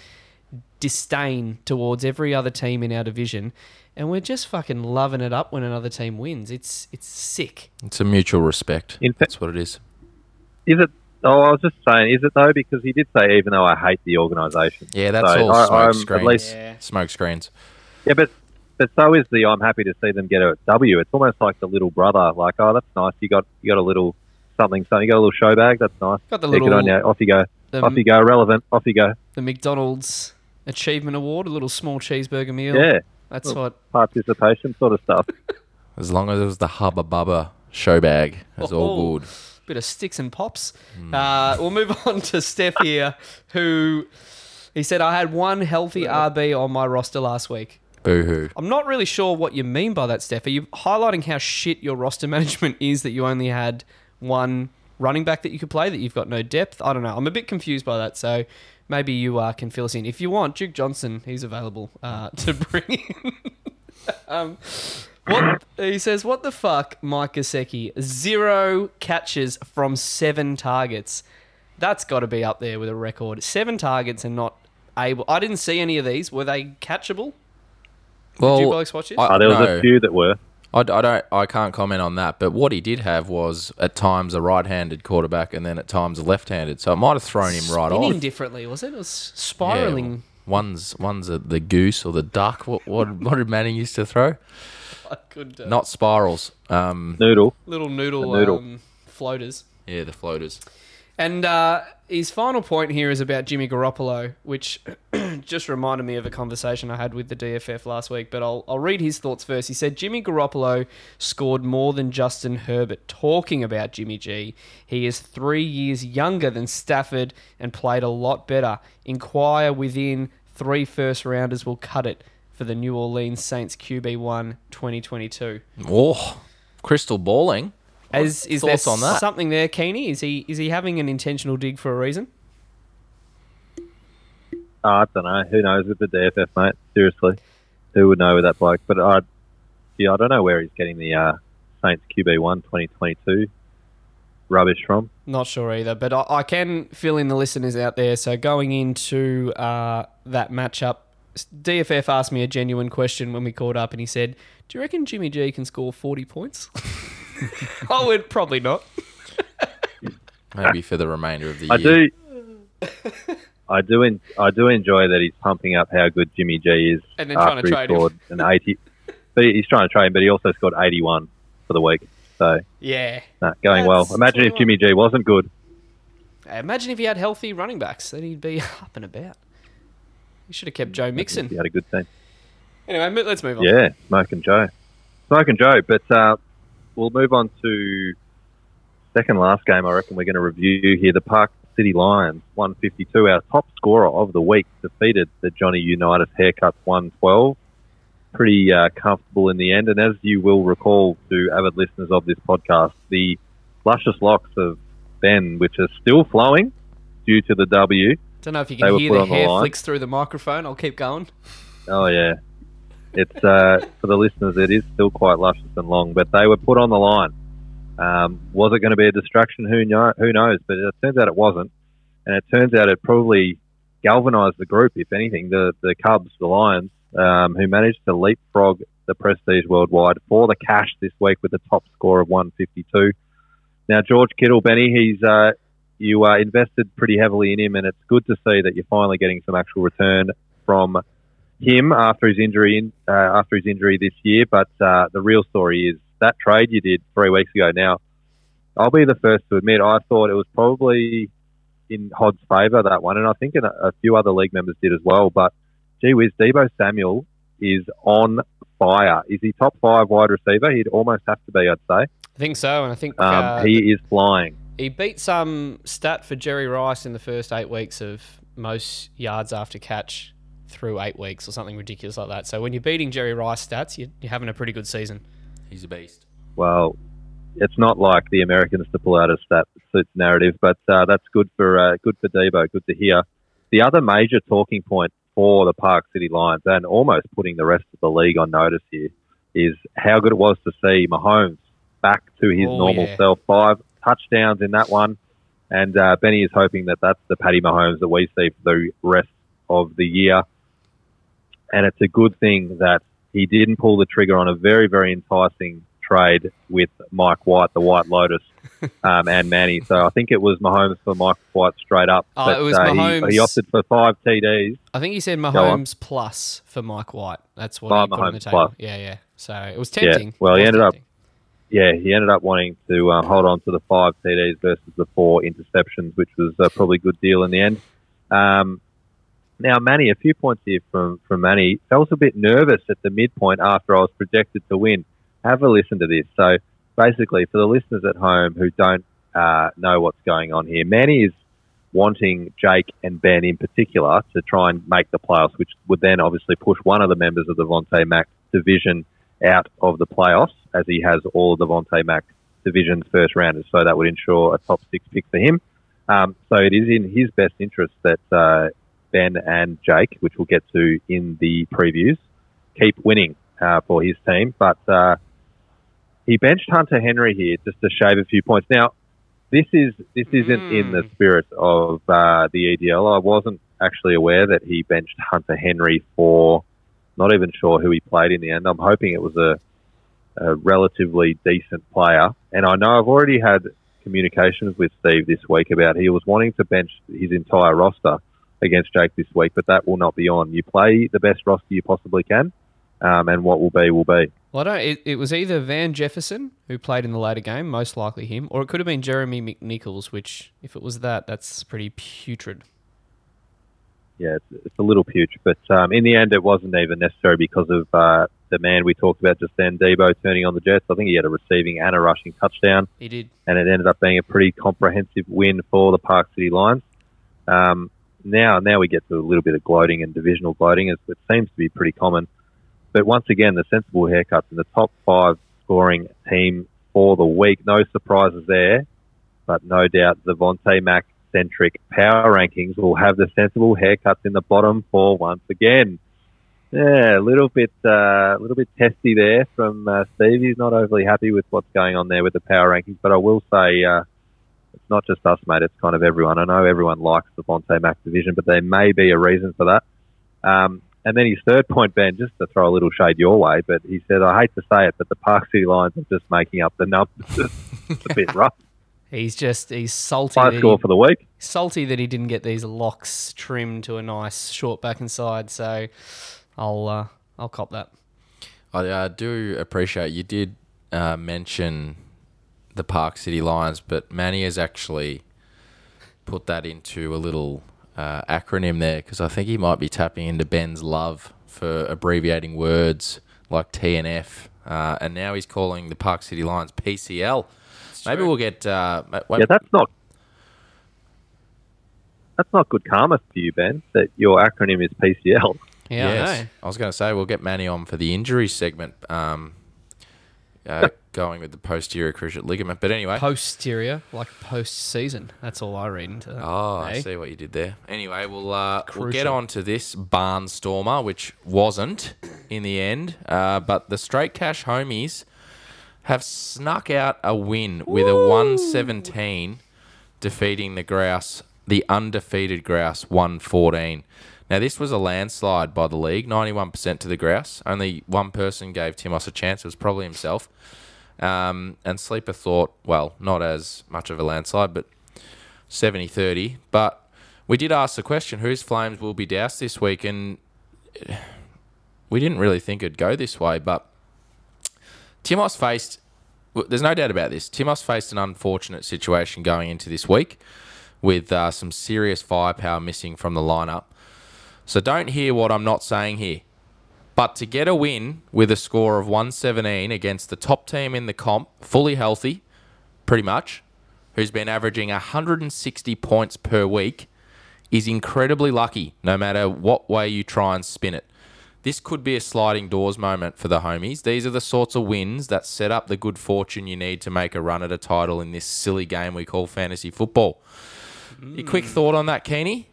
disdain towards every other team in our division, and we're just fucking loving it up when another team wins. It's it's sick. It's a mutual respect. In fa- That's what it is. Is it? Oh, I was just saying, is it though? Because he did say, even though I hate the organisation. Yeah, that's So all I- smoke I'm at screens. least- Yeah. Smoke screens. Yeah, but but so is the. I'm happy to see them get a W. It's almost like the little brother. Like, oh, that's nice. You got you got a little something. Something. You got a little show bag. That's nice. Got the Yeah, good little- on you. Off you go. The, Off you go. Relevant. Off you go. the McDonald's achievement award, a little small cheeseburger meal. Yeah, That's what. participation sort of stuff. As long as it was the Hubba Bubba show bag, it's Oh. all good. Bit of sticks and pops. Uh, we'll move on to Steph here, who he said I had one healthy RB on my roster last week. Boo hoo. I'm not really sure what you mean by that, Steph. Are you highlighting how shit your roster management is that you only had one running back that you could play, that you've got no depth? I don't know. I'm a bit confused by that, so maybe you uh, can fill us in. If you want, Duke Johnson, he's available uh, to bring in. um, what he says, what the fuck, Mike Gesicki? Zero catches from seven targets. That's got to be up there with a record. Seven targets and not able. I didn't see any of these. Were they catchable? Well, Did you blokes watch it? I, Oh, there was no, a few that were. I, I don't. I can't comment on that. But what he did have was at times a right-handed quarterback, and then at times a left-handed. So it might have thrown him right spinning off. differently, was it? It was spiraling. well, one's one's a, the goose or the duck. What what, what did Manning used to throw? I could uh, Not spirals. Um, Noodle. little noodle, The noodle. Um, floaters. yeah, the floaters. And uh, his final point here is about Jimmy Garoppolo, which just reminded me of a conversation I had with the DFF last week. But I'll, I'll read his thoughts first. He said Jimmy Garoppolo scored more than Justin Herbert. Talking about Jimmy G, he is three years younger than Stafford and played a lot better. Inquire within three first rounders will cut it for the New Orleans Saints QB1 2022. Oh, crystal balling. Is, is there on that? something there, Keeney? Is he is he having an intentional dig for a reason? Oh, I don't know. Who knows with the DFF, mate? Seriously, who would know with that bloke? But I, yeah, I don't know where he's getting the uh, Saints QB one 2022 rubbish from. Not sure either, but I, I can fill in the listeners out there. So going into uh, that matchup, DFF asked me a genuine question when we called up, and he said, "Do you reckon Jimmy G can score forty points?" I would probably not. Maybe for the remainder of the I year. do. I do. En- I do enjoy that he's pumping up how good Jimmy G is And then trying after to he trade him. scored an eighty. But he's trying to trade him, but he also scored eighty-one for the week. So Yeah. nah, going well. Imagine if Jimmy G wasn't good. Imagine if he had healthy running backs, then he'd be up and about. You should have kept Joe Mixon. He had a good team. Anyway, let's move on. Yeah, Smoke and Joe. Smoke and Joe. But uh, we'll move on to second last game. I reckon we're going to review here. The Park City Lions, 152. Our top scorer of the week defeated the Johnny Unitas Haircuts 112. Pretty uh, comfortable in the end. And as you will recall to avid listeners of this podcast, the luscious locks of Ben, which are still flowing due to the W. Don't know if you can hear the on the hair flicks through the microphone. I'll keep going. Oh yeah, it's uh, for the listeners. It is still quite luscious and long, but they were put on the line. Um, was it going to be a distraction? Who know? Who knows? But it turns out it wasn't, and it turns out it probably galvanised the group. If anything, the the Cubs, the Lions, um, who managed to leapfrog the prestige worldwide for the cash this week with a top score of 152. Now George Kittle, Benny, he's uh, you uh, invested pretty heavily in him, and it's good to see that you're finally getting some actual return from him after his injury in, uh, after his injury this year. But uh, the real story is that trade you did three weeks ago. Now, I'll be the first to admit I thought it was probably in Hod's favour that one, and I think a, a few other league members did as well. But gee whiz, Deebo Samuel is on fire. Is he top five wide receiver? He'd almost have to be, I'd say. I think so, and I think Um, uh, he is flying. He beat some stat for Jerry Rice in the first eight weeks of most yards after catch through eight weeks or something ridiculous like that. So when you're beating Jerry Rice stats, you're, you're having a pretty good season. He's a beast. well, it's not like the Americans to pull out a stat that suits narrative, but uh, that's good for uh, good for Deebo. Good to hear. The other major talking point for the Park City Lions, and almost putting the rest of the league on notice here, is how good it was to see Mahomes back to his Oh, normal yeah. self. Five touchdowns in that one. And uh, Benny is hoping that that's the Paddy Mahomes that we see for the rest of the year. And it's a good thing that he didn't pull the trigger on a very, very enticing trade with Mike White, the White Lotus, um, and Manny. So I think it was Mahomes for Mike White straight up. Oh, but, it was uh, he- Mahomes. He, opted for five TDs. I think he said. Mahomes plus for Mike White. That's what Five he put on the Mahomes table. plus. Yeah, yeah. So it was tempting. Yeah. well, he ended up- tempting. Yeah, he ended up wanting to uh, hold on to the five TDs versus the four interceptions, which was uh, probably a good deal in the end. Um, now, Manny, a few points here from, from Manny. I was a bit nervous at the midpoint after I was projected to win. Have a listen to this. So, basically, for the listeners at home who don't uh, know what's going on here, Manny is wanting Jake and Ben in particular to try and make the playoffs, which would then obviously push one of the members of the Vontae Mack division out of the playoffs, as he has all of the Vontae Mack division's first rounders. So that would ensure a top six pick for him. Um, so it is in his best interest that uh, Ben and Jake, which we'll get to in the previews, keep winning uh, for his team. But uh, he benched Hunter Henry here just to shave a few points. Now, this is this isn't in the spirit of uh, the EDL. I wasn't actually aware that he benched Hunter Henry for not even sure who he played in the end. I'm hoping it was a, a relatively decent player. And I know I've already had communications with Steve this week about he was wanting to bench his entire roster against Jake this week, but that will not be on. You play the best roster you possibly can, um, and what will be will be. Well. It, it was either Van Jefferson who played in the later game, most likely him, or it could have been Jeremy McNichols. Which, if it was that, that's pretty putrid. Yeah, it's, it's a little putrid. But um, in the end, it wasn't even necessary because of uh, the man we talked about just then, Deebo, turning on the Jets. I think he had a receiving and a rushing touchdown, He did. and it ended up being a pretty comprehensive win for the Park City Lions. Um, now, now we get to a little bit of gloating and divisional gloating, as it seems to be pretty common. But once again, the sensible haircuts in the top five scoring team for the week. No surprises there, but no doubt the Vontae Mack centric power rankings will have the sensible haircuts in the bottom four once again. Yeah, a little bit, uh, a little bit testy there from uh, Steve. He's not overly happy with what's going on there with the power rankings, but I will say uh, it's not just us, mate. It's kind of everyone. I know everyone likes the Vontae Mack division, but there may be a reason for that. Um, and then his third point, Ben, just to throw a little shade your way, but he said, I hate to say it, but the Park City Lions are just making up the numbers. it's a bit rough. He's just he's salty. High that score he, for the week. salty that he didn't get these locks trimmed to a nice short back and side. So I'll uh, I'll cop that. I uh, do appreciate you did uh, mention the Park City Lions, but Manny has actually put that into a little uh, acronym there because I think he might be tapping into Ben's love for abbreviating words like T and F, uh, and now he's calling the Park City Lions PCL. Maybe we'll get. Uh, Yeah, that's not that's not good karma for you, Ben. That your acronym is PCL. Yeah, I yes. know. I was going to say we'll get Manny on for the injury segment, um, uh, going with the posterior cruciate ligament. But anyway, Posterior, like post season. That's all I read into that. Oh, I see what you did there. Anyway, we'll uh, we'll get on to this barnstormer, which wasn't in the end, uh, but the straight cash homies have snuck out a win with a 117, defeating the Grouse, the undefeated Grouse, 114. Now, this was a landslide by the league, 91% to the Grouse. Only one person gave Timos a chance. It was probably himself. Um, and Sleeper thought, well, not as much of a landslide, but 70 30. But we did ask the question whose flames will be doused this week? And eh, we didn't really think it'd go this way. But Timos faced, there's no doubt about this, Timos faced an unfortunate situation going into this week with uh, some serious firepower missing from the lineup. So don't hear what I'm not saying here. But to get a win with a score of 117 against the top team in the comp, fully healthy, pretty much, who's been averaging 160 points per week, is incredibly lucky no matter what way you try and spin it. This could be a sliding doors moment for the homies. These are the sorts of wins that set up the good fortune you need to make a run at a title in this silly game we call fantasy football. Your quick thought on that, Keeney?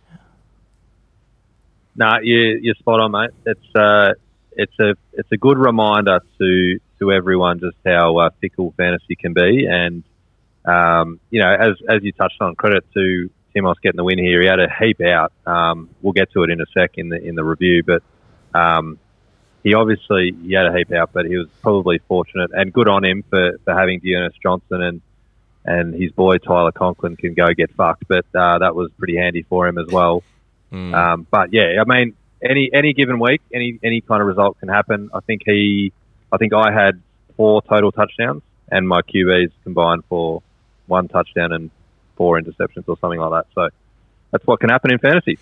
No, you, you're spot on, mate. It's uh, it's a it's a good reminder to to everyone just how uh, fickle fantasy can be, and um, you know, as as you touched on, credit to Timos getting the win here. He had a heap out. Um, we'll get to it in a sec in the in the review, but um, he obviously he had a heap out, but he was probably fortunate and good on him for, for having D'Ernest Johnson and and his boy Tyler Conklin can go get fucked. But uh, that was pretty handy for him as well. Mm. Um, but yeah, I mean, any any given week, any any kind of result can happen. I think he, I think I had four total touchdowns, and my QBs combined for one touchdown and four interceptions or something like that. So that's what can happen in fantasy.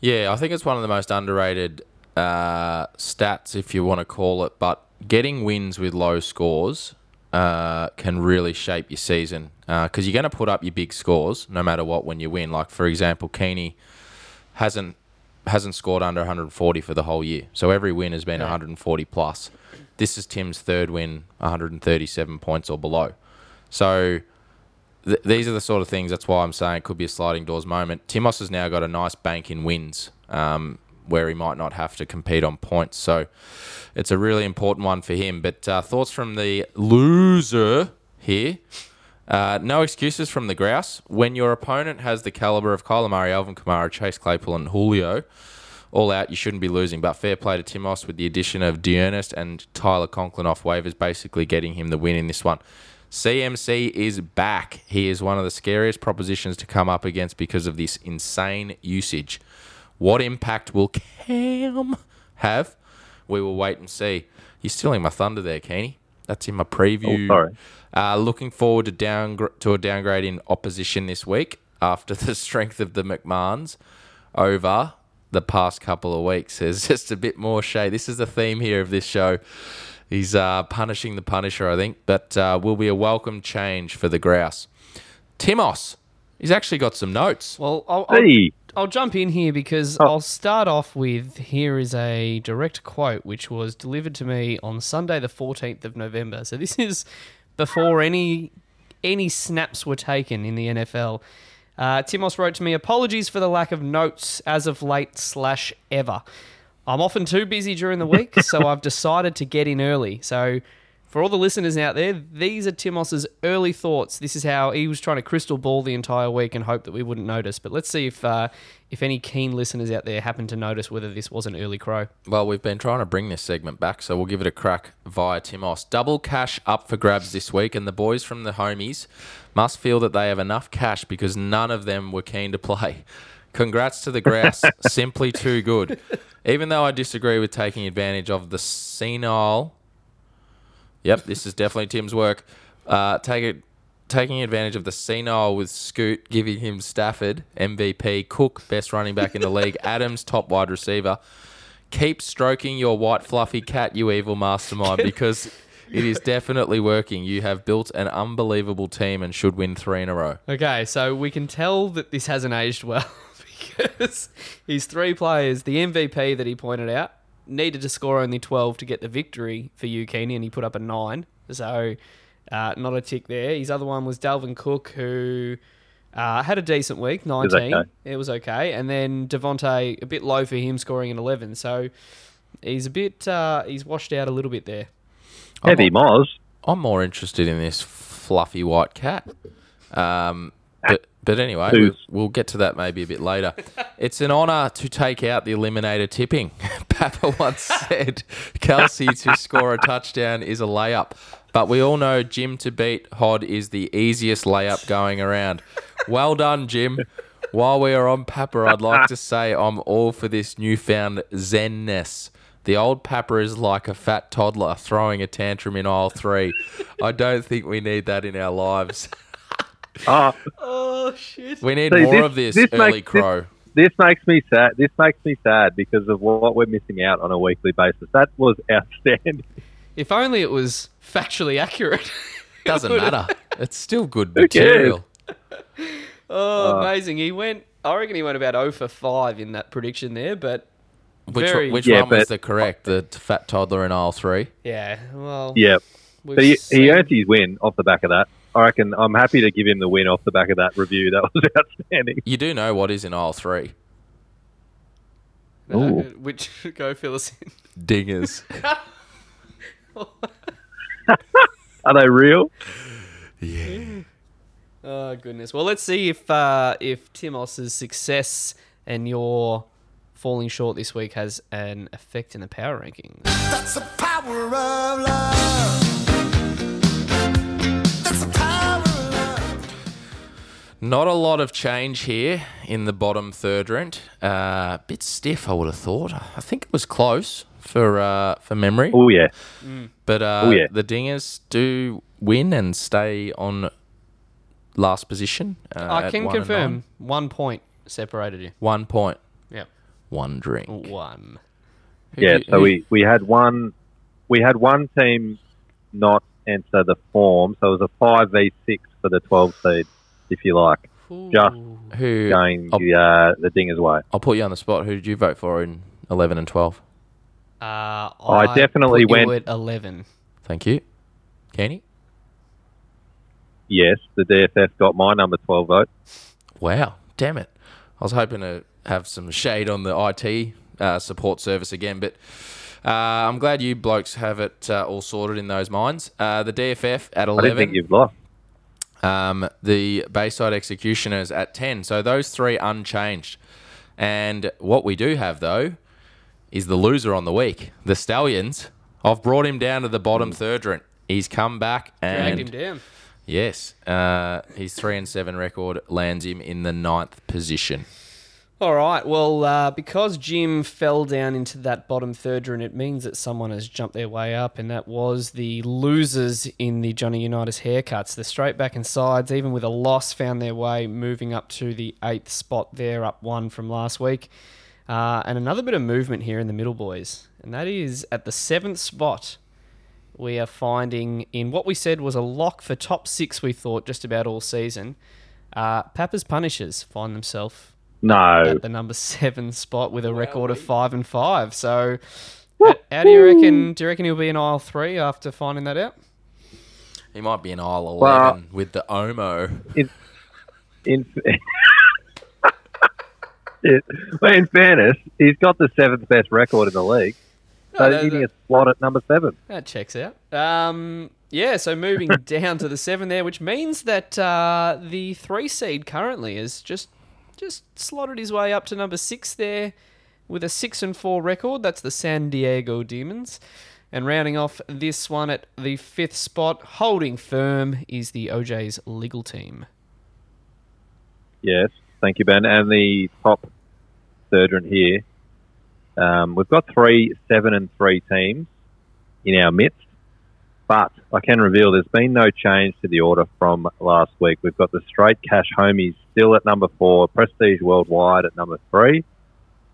Yeah, I think it's one of the most underrated uh, stats, if you want to call it. But getting wins with low scores uh, can really shape your season because you're going to put up your big scores no matter what when you win. Like for example, Keeney hasn't hasn't scored under 140 for the whole year, so every win has been 140 plus. This is Tim's third win, 137 points or below. So th- these are the sort of things. That's why I'm saying it could be a sliding doors moment. Timos has now got a nice bank in wins, um, where he might not have to compete on points. So it's a really important one for him. But uh, thoughts from the loser here. Uh, no excuses from the grouse. When your opponent has the caliber of Kyler Murray, Alvin Kamara, Chase Claypool, and Julio all out, you shouldn't be losing. But fair play to Timos with the addition of D'Ernest and Tyler Conklin off waivers, basically getting him the win in this one. CMC is back. He is one of the scariest propositions to come up against because of this insane usage. What impact will Cam have? We will wait and see. You're stealing my thunder there, Keeney. That's in my preview. Oh, sorry. Uh, looking forward to down to a downgrade in opposition this week after the strength of the McMahons over the past couple of weeks. There's just a bit more shade. This is the theme here of this show. He's uh, punishing the Punisher, I think, but uh, will be a welcome change for the Grouse. Timos, he's actually got some notes. Well, I'll, I'll, Hey, I'll jump in here because Oh. I'll start off with here is a direct quote which was delivered to me on Sunday the 14th of November. So this is before any any snaps were taken in the NFL. Uh, Timos wrote to me, "Apologies for the lack of notes as of late slash ever. I'm often too busy during the week, so I've decided to get in early. So." For all the listeners out there, these are Timos's early thoughts. This is how he was trying to crystal ball the entire week and hope that we wouldn't notice. But let's see if uh, if any keen listeners out there happen to notice whether this was an early crow. Well, we've been trying to bring this segment back, so we'll give it a crack via Timos. Double cash up for grabs this week, and the boys from the homies must feel that they have enough cash because none of them were keen to play. Congrats to the Grouse, simply too good. Even though I disagree with taking advantage of the senile. Yep, this is definitely Tim's work. Uh, take it, taking advantage of the senile with Scoot, giving him Stafford MVP, Cook best running back in the league, Adams top wide receiver. Keep stroking your white fluffy cat, you evil mastermind, because it is definitely working. You have built an unbelievable team and should win three in a row. Okay, so we can tell that this hasn't aged well because his three players, the MVP that he pointed out, needed to score only 12 to get the victory for you, Keeney, and he put up a 9. So uh, not a tick there. His other one was Dalvin Cook, who uh, had a decent week, 19. okay. It was okay. And then Davante, a bit low for him, scoring an 11. So he's a bit, uh, he's washed out a little bit there. heavy Moz. I'm more interested in this fluffy white cat. Um, but, but anyway, Who's- we, we'll get to that maybe a bit later. It's an honour to take out the eliminator tipping. Papa once said Kelce to score a touchdown is a layup. But we all know Jim to beat Hod is the easiest layup going around. Well done, Jim. While we are on Papa, I'd like to say I'm all for this newfound zenness. The old Papa is like a fat toddler throwing a tantrum in aisle three. I don't think we need that in our lives. Oh, Oh, shit. We need See, more this- of this, this early makes- crow. this makes me sad. This makes me sad because of what we're missing out on a weekly basis. That was outstanding. If only it was factually accurate. Doesn't matter. It's still good material. Oh, uh, amazing. He went, I reckon he went about 0 for 5 in that prediction there, but Which, Very- one, which Yeah, one was the correct? The fat toddler in aisle three? yeah, well. Yeah. we've But he, he earned his win off the back of that. I reckon I'm happy to give him the win off the back of that review. That was outstanding. You do know what is in aisle three. No, Ooh. which, go fill us in. Dingers. Are they real? yeah. Oh goodness. Well, let's see if uh, if Timos's success and your falling short this week has an effect in the power rankings. That's the power of love. Not a lot of change here in the bottom third rent. Uh, bit stiff, I would have thought. I think it was close for uh, for memory. Oh yeah, But uh, Oh, yeah. the Dingers do win and stay on last position. Uh, I can one confirm one point separated you. One point, Yep. one drink. One. Who yeah. do you- So who- we, we had one we had one team not enter the form, so it was a five v six for the twelve seed, if you like, just who going I'll, the uh, the Dingers way. I'll put you on the spot. Who did you vote for in eleven and twelve? Uh, I definitely put you went- at eleven. Thank you, Kenny. Yes, the DFF got my number twelve vote. Wow, damn it! I was hoping to have some shade on the IT uh, support service again, but uh, I'm glad you blokes have it uh, all sorted in those minds. Uh, the DFF at 11. I didn't eleven. think you've lost. Um, the Bayside Executioners at 10. So those three unchanged. And what we do have, though, is the loser on the week, the Stallions. I've brought him down to the bottom third rent. He's come back and Dragged him down. yes, uh, his three and seven record lands him in the ninth position. All right. Well, uh, because Jim fell down into that bottom third and it means that someone has jumped their way up, and that was the losers in the Johnny Unitas haircuts. The straight back and sides, even with a loss, found their way moving up to the eighth spot there, up one from last week. Uh, and another bit of movement here in the middle, boys, and that is at the seventh spot. We are finding in what we said was a lock for top six. We thought just about all season. Uh, Punishers find themselves No, at the number seven spot with a record of five and five. So, how, how do you reckon? Do you reckon he'll be in aisle three after finding that out? He might be in aisle 11 Well- with the Omo. in it, well, in fairness, he's got the seventh best record in the league. So Oh, that- he's getting a slot at number seven. That checks out. Um, yeah. So moving down to the seven there, which means that uh, the three seed currently is just just slotted his way up to number six there with a six and four record. That's the San Diego Demons. And rounding off this one at the fifth spot, holding firm, is the OJ's legal team. Yes, thank you, Ben. And the top surgeon here. Um, we've got three, seven, and three teams in our midst, but I can reveal there's been no change to the order from last week. We've got the straight cash homies still at number four, Prestige Worldwide at number three,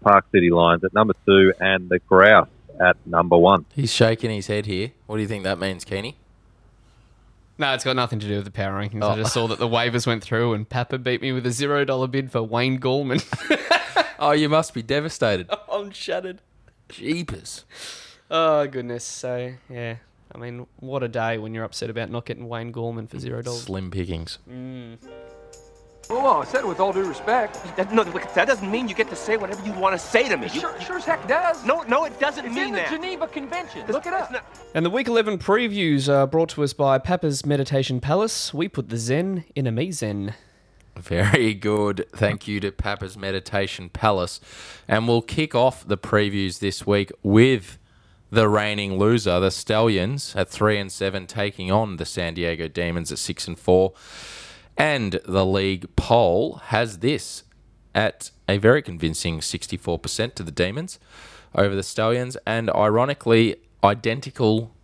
Park City Lions at number two, and the Grouse at number one. He's shaking his head here. What do you think that means, Kenny? No, it's got nothing to do with the power rankings. Oh. I just saw that the waivers went through and Papa beat me with a zero dollar bid for Wayne Gorman. Oh, you must be devastated. I'm shattered. Jeepers. Oh goodness. So yeah, I mean, what a day when you're upset about not getting Wayne Gorman for zero dollars. Slim pickings. Mm. Oh, whoa, whoa, I said it with all due respect. That, no, look, that doesn't mean you get to say whatever you want to say to me. You- Sure, sure as heck does. No, no, it doesn't it's mean in the that. Geneva Convention. Look it up. Not- And the week 11 previews are brought to us by Papa's Meditation Palace. We put the Zen in a me Zen. Very good. Thank you to Papa's Meditation Palace. And we'll kick off the previews this week with the reigning loser, the Stallions, at three and seven, taking on the San Diego Demons at six and four. And the league poll has this at a very convincing 64% to the Demons over the Stallions, and ironically, identical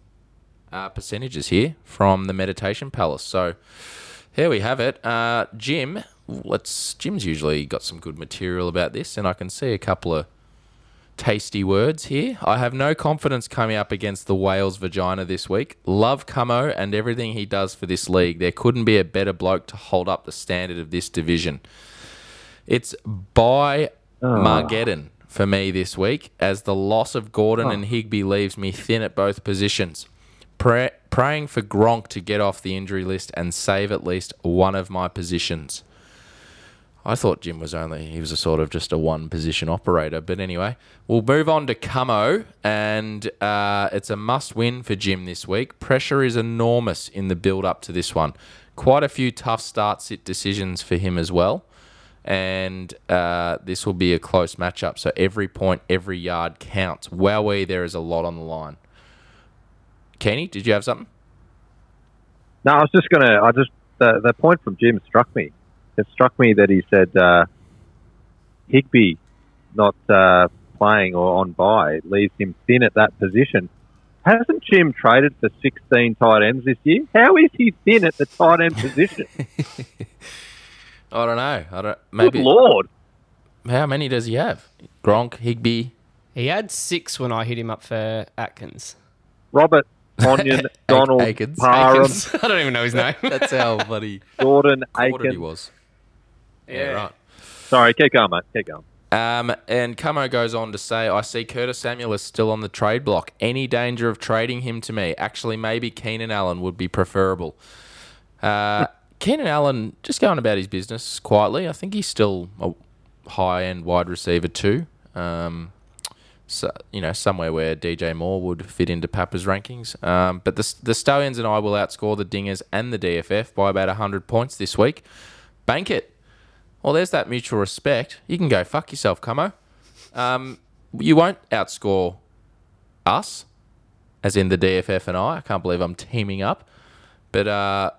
uh, percentages here from the Meditation Palace. So here we have it. Uh, Jim, let's. Jim's usually got some good material about this, and I can see a couple of tasty words here. I have no confidence coming up against the Wales vagina this week. Love Camo and everything he does for this league. There couldn't be a better bloke to hold up the standard of this division. It's by ah. Margeddon for me this week, as the loss of Gordon ah. and Higbee leaves me thin at both positions. Pray- praying for Gronk to get off the injury list and save at least one of my positions. I thought Jim was only he was a sort of just a one position operator, but anyway, we'll move on to Camo, and uh, it's a must win for Jim this week. Pressure is enormous in the build up to this one. quite a few tough start sit decisions for him as well. And uh, this will be a close matchup. So every point, every yard counts. Wowee, there is a lot on the line. Kenny, did you have something? No, I was just gonna. I just the the point from Jim struck me. It struck me that he said uh, Higbee not uh, playing or on bye leaves him thin at that position. Hasn't Jim traded for 16 tight ends this year? How is he thin at the tight end position? I don't know. I don't. Good Maybe. lord! How many does he have? Gronk, Higbee, He had six when I hit him up for Atkins. Robert, Onion, Donald, Aikens. Parham, Atkins. I don't even know his name. That's how bloody Jordan, quartered he was. Yeah, Yeah. right. Sorry, keep going, mate. Keep going. Um, and Camo goes on to say, I see Curtis Samuel is still on the trade block. Any danger of trading him to me? Actually, maybe Keenan Allen would be preferable. Uh, Keenan Allen just going about his business quietly. I think he's still a high end wide receiver too. Um, so, you know, somewhere where DJ Moore would fit into Papa's rankings. Um, but the, the Stallions and I will outscore the Dingers and the DFF by about 100 points this week. Bank it. Well, there's that mutual respect. You can go fuck yourself, Como. Um, you won't outscore us, as in the DFF and I. I can't believe I'm teaming up. But uh,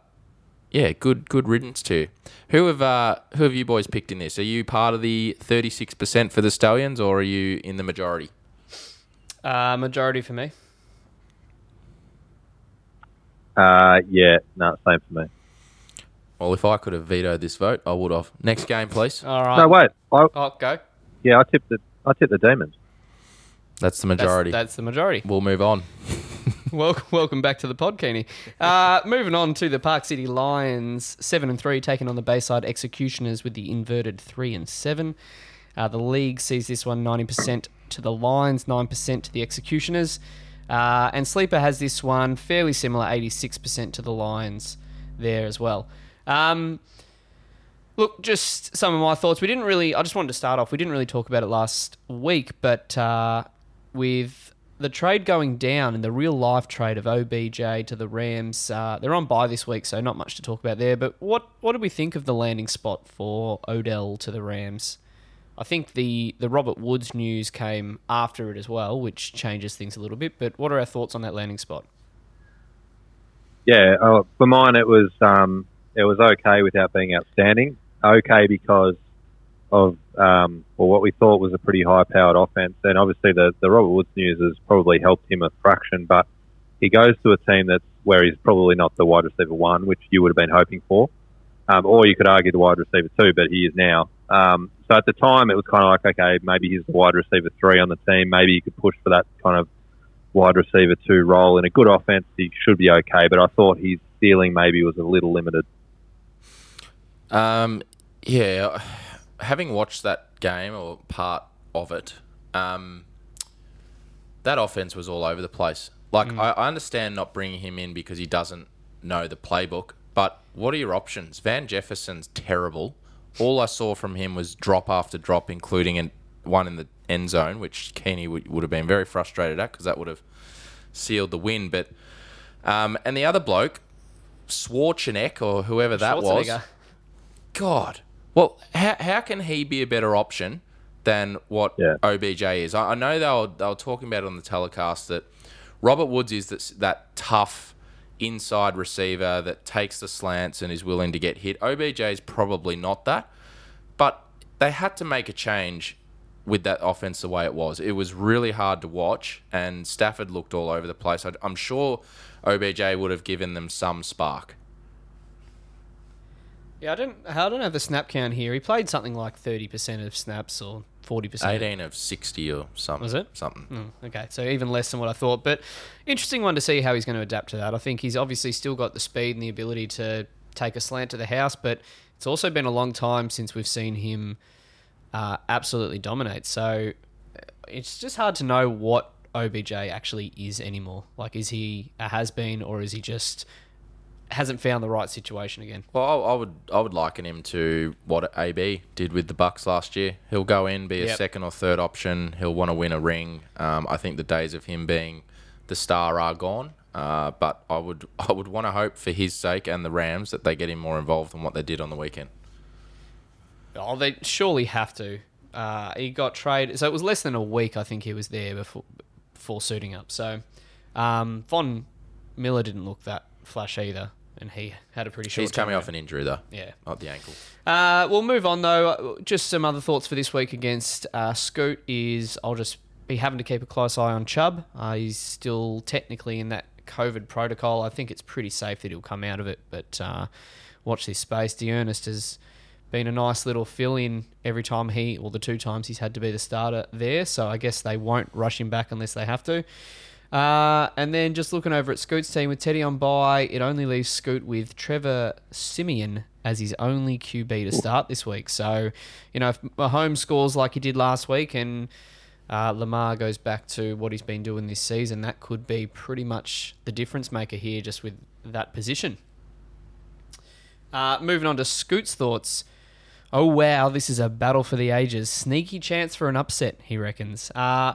yeah, good good riddance to you. Who have uh, who have you boys picked in this? Are you part of the 36% for the Stallions, or are you in the majority? Uh, majority for me. Uh, yeah, no, same for me. Well, if I could have vetoed this vote, I would have. Next game, please. All right. No, wait. I, Oh, go. yeah, I tipped the I tipped the Demons. That's the That's, majority. that's the majority. we'll move on. Welcome, welcome back to the pod, Keeney. Uh, moving on to the Park City Lions, seven and three, taking on the Bayside Executioners with the inverted three and seven. Uh, the league sees this one ninety percent to the Lions, nine percent to the Executioners, uh, and Sleeper has this one fairly similar, eighty-six percent to the Lions there as well. Um, Look, just some of my thoughts. We didn't really. I just wanted to start off. We didn't really talk about it last week, but uh, with the trade going down and the real life trade of OBJ to the Rams, uh, they're on bye this week, so not much to talk about there. But what what did we think of the landing spot for Odell to the Rams? I think the the Robert Woods news came after it as well, which changes things a little bit. But what are our thoughts on that landing spot? Yeah, uh, for mine it was um, it was okay without being outstanding. Okay because of um, well, what we thought was a pretty high-powered offense, and obviously the the Robert Woods news has probably helped him a fraction. But he goes to a team that's where he's probably not the wide receiver one, which you would have been hoping for, um, or you could argue the wide receiver two, but he is now. Um, so at the time, it was kind of like, okay, maybe he's the wide receiver three on the team. Maybe you could push for that kind of wide receiver two role in a good offense. He should be okay, but I thought his ceiling maybe was a little limited. Um, yeah, having watched that game or part of it, um, that offense was all over the place. Like, I, I understand not bringing him in because he doesn't know the playbook, but what are your options? Van Jefferson's terrible. All I saw from him was drop after drop, including an, one in the end zone, which Keeney would, would have been very frustrated at because that would have sealed the win. But um, and the other bloke, Schwarzenegger or whoever that was. God. Well, how, how can he be a better option than what Yeah. OBJ is? I, I know they were, they were talking about it on the telecast that Robert Woods is that, that tough inside receiver that takes the slants and is willing to get hit. OBJ is probably not that. But they had to make a change with that offense the way it was. It was really hard to watch, and Stafford looked all over the place. I'm sure OBJ would have given them some spark. Yeah, I don't. I don't have the snap count here. He played something like thirty percent of snaps or forty percent. 18 of 60 or something. Was it? Something. Mm, okay, so even less than what I thought. But interesting one to see how he's going to adapt to that. I think he's obviously still got the speed and the ability to take a slant to the house, but it's also been a long time since we've seen him uh, absolutely dominate. So uh, it's just hard to know what OBJ actually is anymore. Like, is he a has been, or is he just hasn't found the right situation again? Well, I, I would I would liken him to what AB did with the Bucs last year. He'll go in, be a Yep. second or third option. He'll want to win a ring. Um, I think the days of him being the star are gone. Uh, but I would I would want to hope for his sake and the Rams that they get him more involved than what they did on the weekend. Oh, they surely have to. Uh, he got traded, so it was less than a week. I think he was there before before suiting up. So um, Von Miller didn't look that flash either, and he had a pretty short. He's coming off an injury though. Yeah. not the ankle. Uh, we'll move on though. Just some other thoughts for this week against uh, Scoot is I'll just be having to keep a close eye on Chubb. Uh, he's still technically in that COVID protocol. I think it's pretty safe that he'll come out of it, but uh, watch this space. D'Ernest has been a nice little fill in every time he, or the two times he's had to be the starter there. So I guess they won't rush him back unless they have to. Uh, and then just looking over at Scoot's team with Teddy on bye, it only leaves Scoot with Trevor Siemian as his only QB to start this week. So, you know, if Mahomes scores like he did last week and uh, Lamar goes back to what he's been doing this season, that could be pretty much the difference maker here just with that position. Uh, moving on to Scoot's thoughts. Oh, wow, this is a battle for the ages. Sneaky chance for an upset, he reckons. Uh,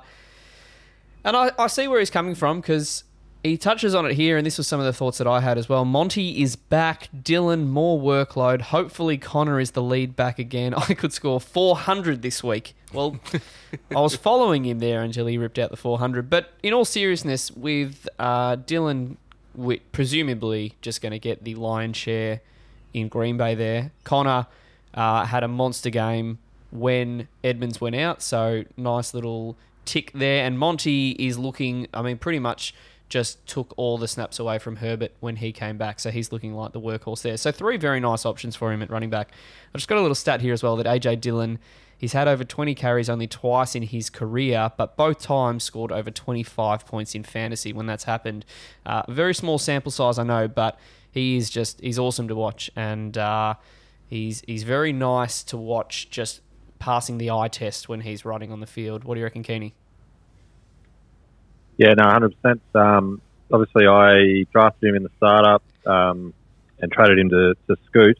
and I, I see where he's coming from because he touches on it here, and this was some of the thoughts that I had as well. Monty is back. Dylan, more workload. Hopefully, Conner is the lead back again. I could score 400 this week. Well, I was following him there until he ripped out the 400. But in all seriousness, with uh, Dylan wi- presumably just going to get the lion's share in Green Bay there, Conner uh, had a monster game when Edmonds went out. So nice little tick there. And Monty is looking, I mean, pretty much just took all the snaps away from Herbert when he came back. So he's looking like the workhorse there. So three very nice options for him at running back. I've just got a little stat here as well that AJ Dillon. He's had over 20 carries only twice in his career, but both times scored over 25 points in fantasy when that's happened. Uh, very small sample size, I know, but he is just he's awesome to watch, and uh, he's he's very nice to watch. Just passing the eye test when he's running on the field. What do you reckon, Keeney? Yeah, no, hundred percent. Um, obviously, I drafted him in the startup um, and traded him to, to Scoot,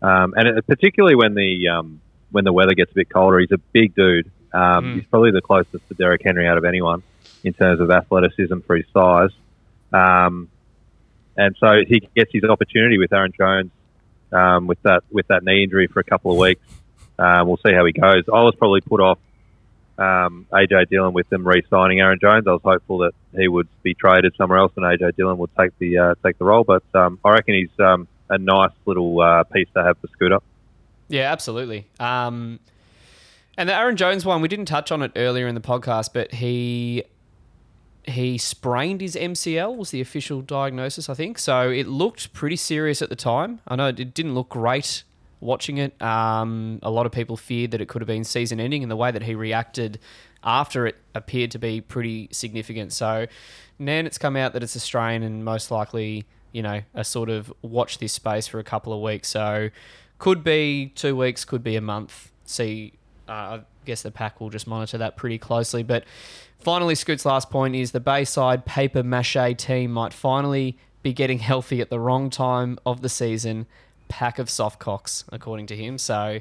um, and it, particularly when the um, when the weather gets a bit colder, he's a big dude. Um, Mm. He's probably the closest to Derrick Henry out of anyone in terms of athleticism for his size, um, and so he gets his opportunity with Aaron Jones um, with that with that knee injury for a couple of weeks. Um, we'll see how he goes. I was probably put off um, AJ Dillon with them re-signing Aaron Jones. I was hopeful that he would be traded somewhere else and AJ Dillon would take the uh, take the role. But um, I reckon he's um, a nice little uh, piece to have for Scooter. Yeah, absolutely. Um, and the Aaron Jones one, we didn't touch on it earlier in the podcast, but he he sprained his MCL was the official diagnosis, I think. So it looked pretty serious at the time. I know it didn't look great watching it. Um, a lot of people feared that it could have been season ending, and the way that he reacted after it appeared to be pretty significant. So now it's come out that it's a strain, and most likely, you know, a sort of watch this space for a couple of weeks. So could be two weeks, could be a month. See, uh, I guess the pack will just monitor that pretty closely. But finally, Scoot's last point is the Bayside paper mache team might finally be getting healthy at the wrong time of the season. Pack of soft cocks, according to him. So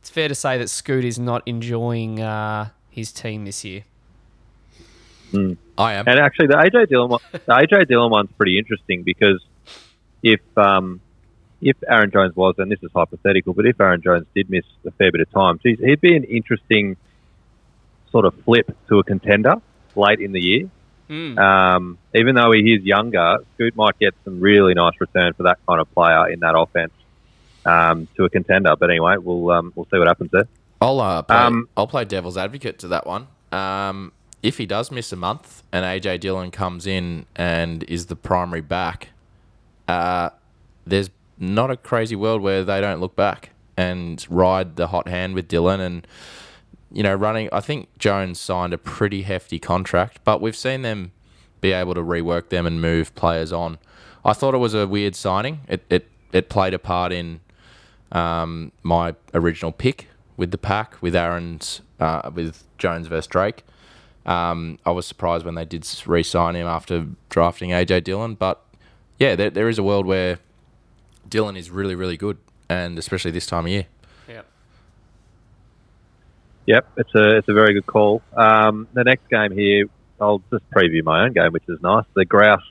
it's fair to say that Scoot is not enjoying uh, his team this year. I am. And actually, the AJ Dillon one, the AJ Dillon one's pretty interesting because if um, if Aaron Jones was, and this is hypothetical, but if Aaron Jones did miss a fair bit of time, geez, he'd be an interesting sort of flip to a contender late in the year. Mm. Um, even though he is younger, Scoot might get some really nice return for that kind of player in that offense um, to a contender. But anyway, we'll um, we'll see what happens there. I'll uh, play, Um, I'll play devil's advocate to that one. Um, if he does miss a month and AJ Dillon comes in and is the primary back, uh, there's not a crazy world where they don't look back and ride the hot hand with Dillon and you know running. I think Jones signed a pretty hefty contract, but we've seen them be able to rework them and move players on. I thought it was a weird signing. It it it played a part in um, my original pick with the pack with Aaron's uh, with Jones versus Drake. Um, I was surprised when they did re-sign him after drafting AJ Dillon, but yeah, there, there is a world where Dillon is really really good, and especially this time of year. Yeah. Yep, it's a it's a very good call. Um, the next game here, I'll just preview my own game, which is nice. The Grouse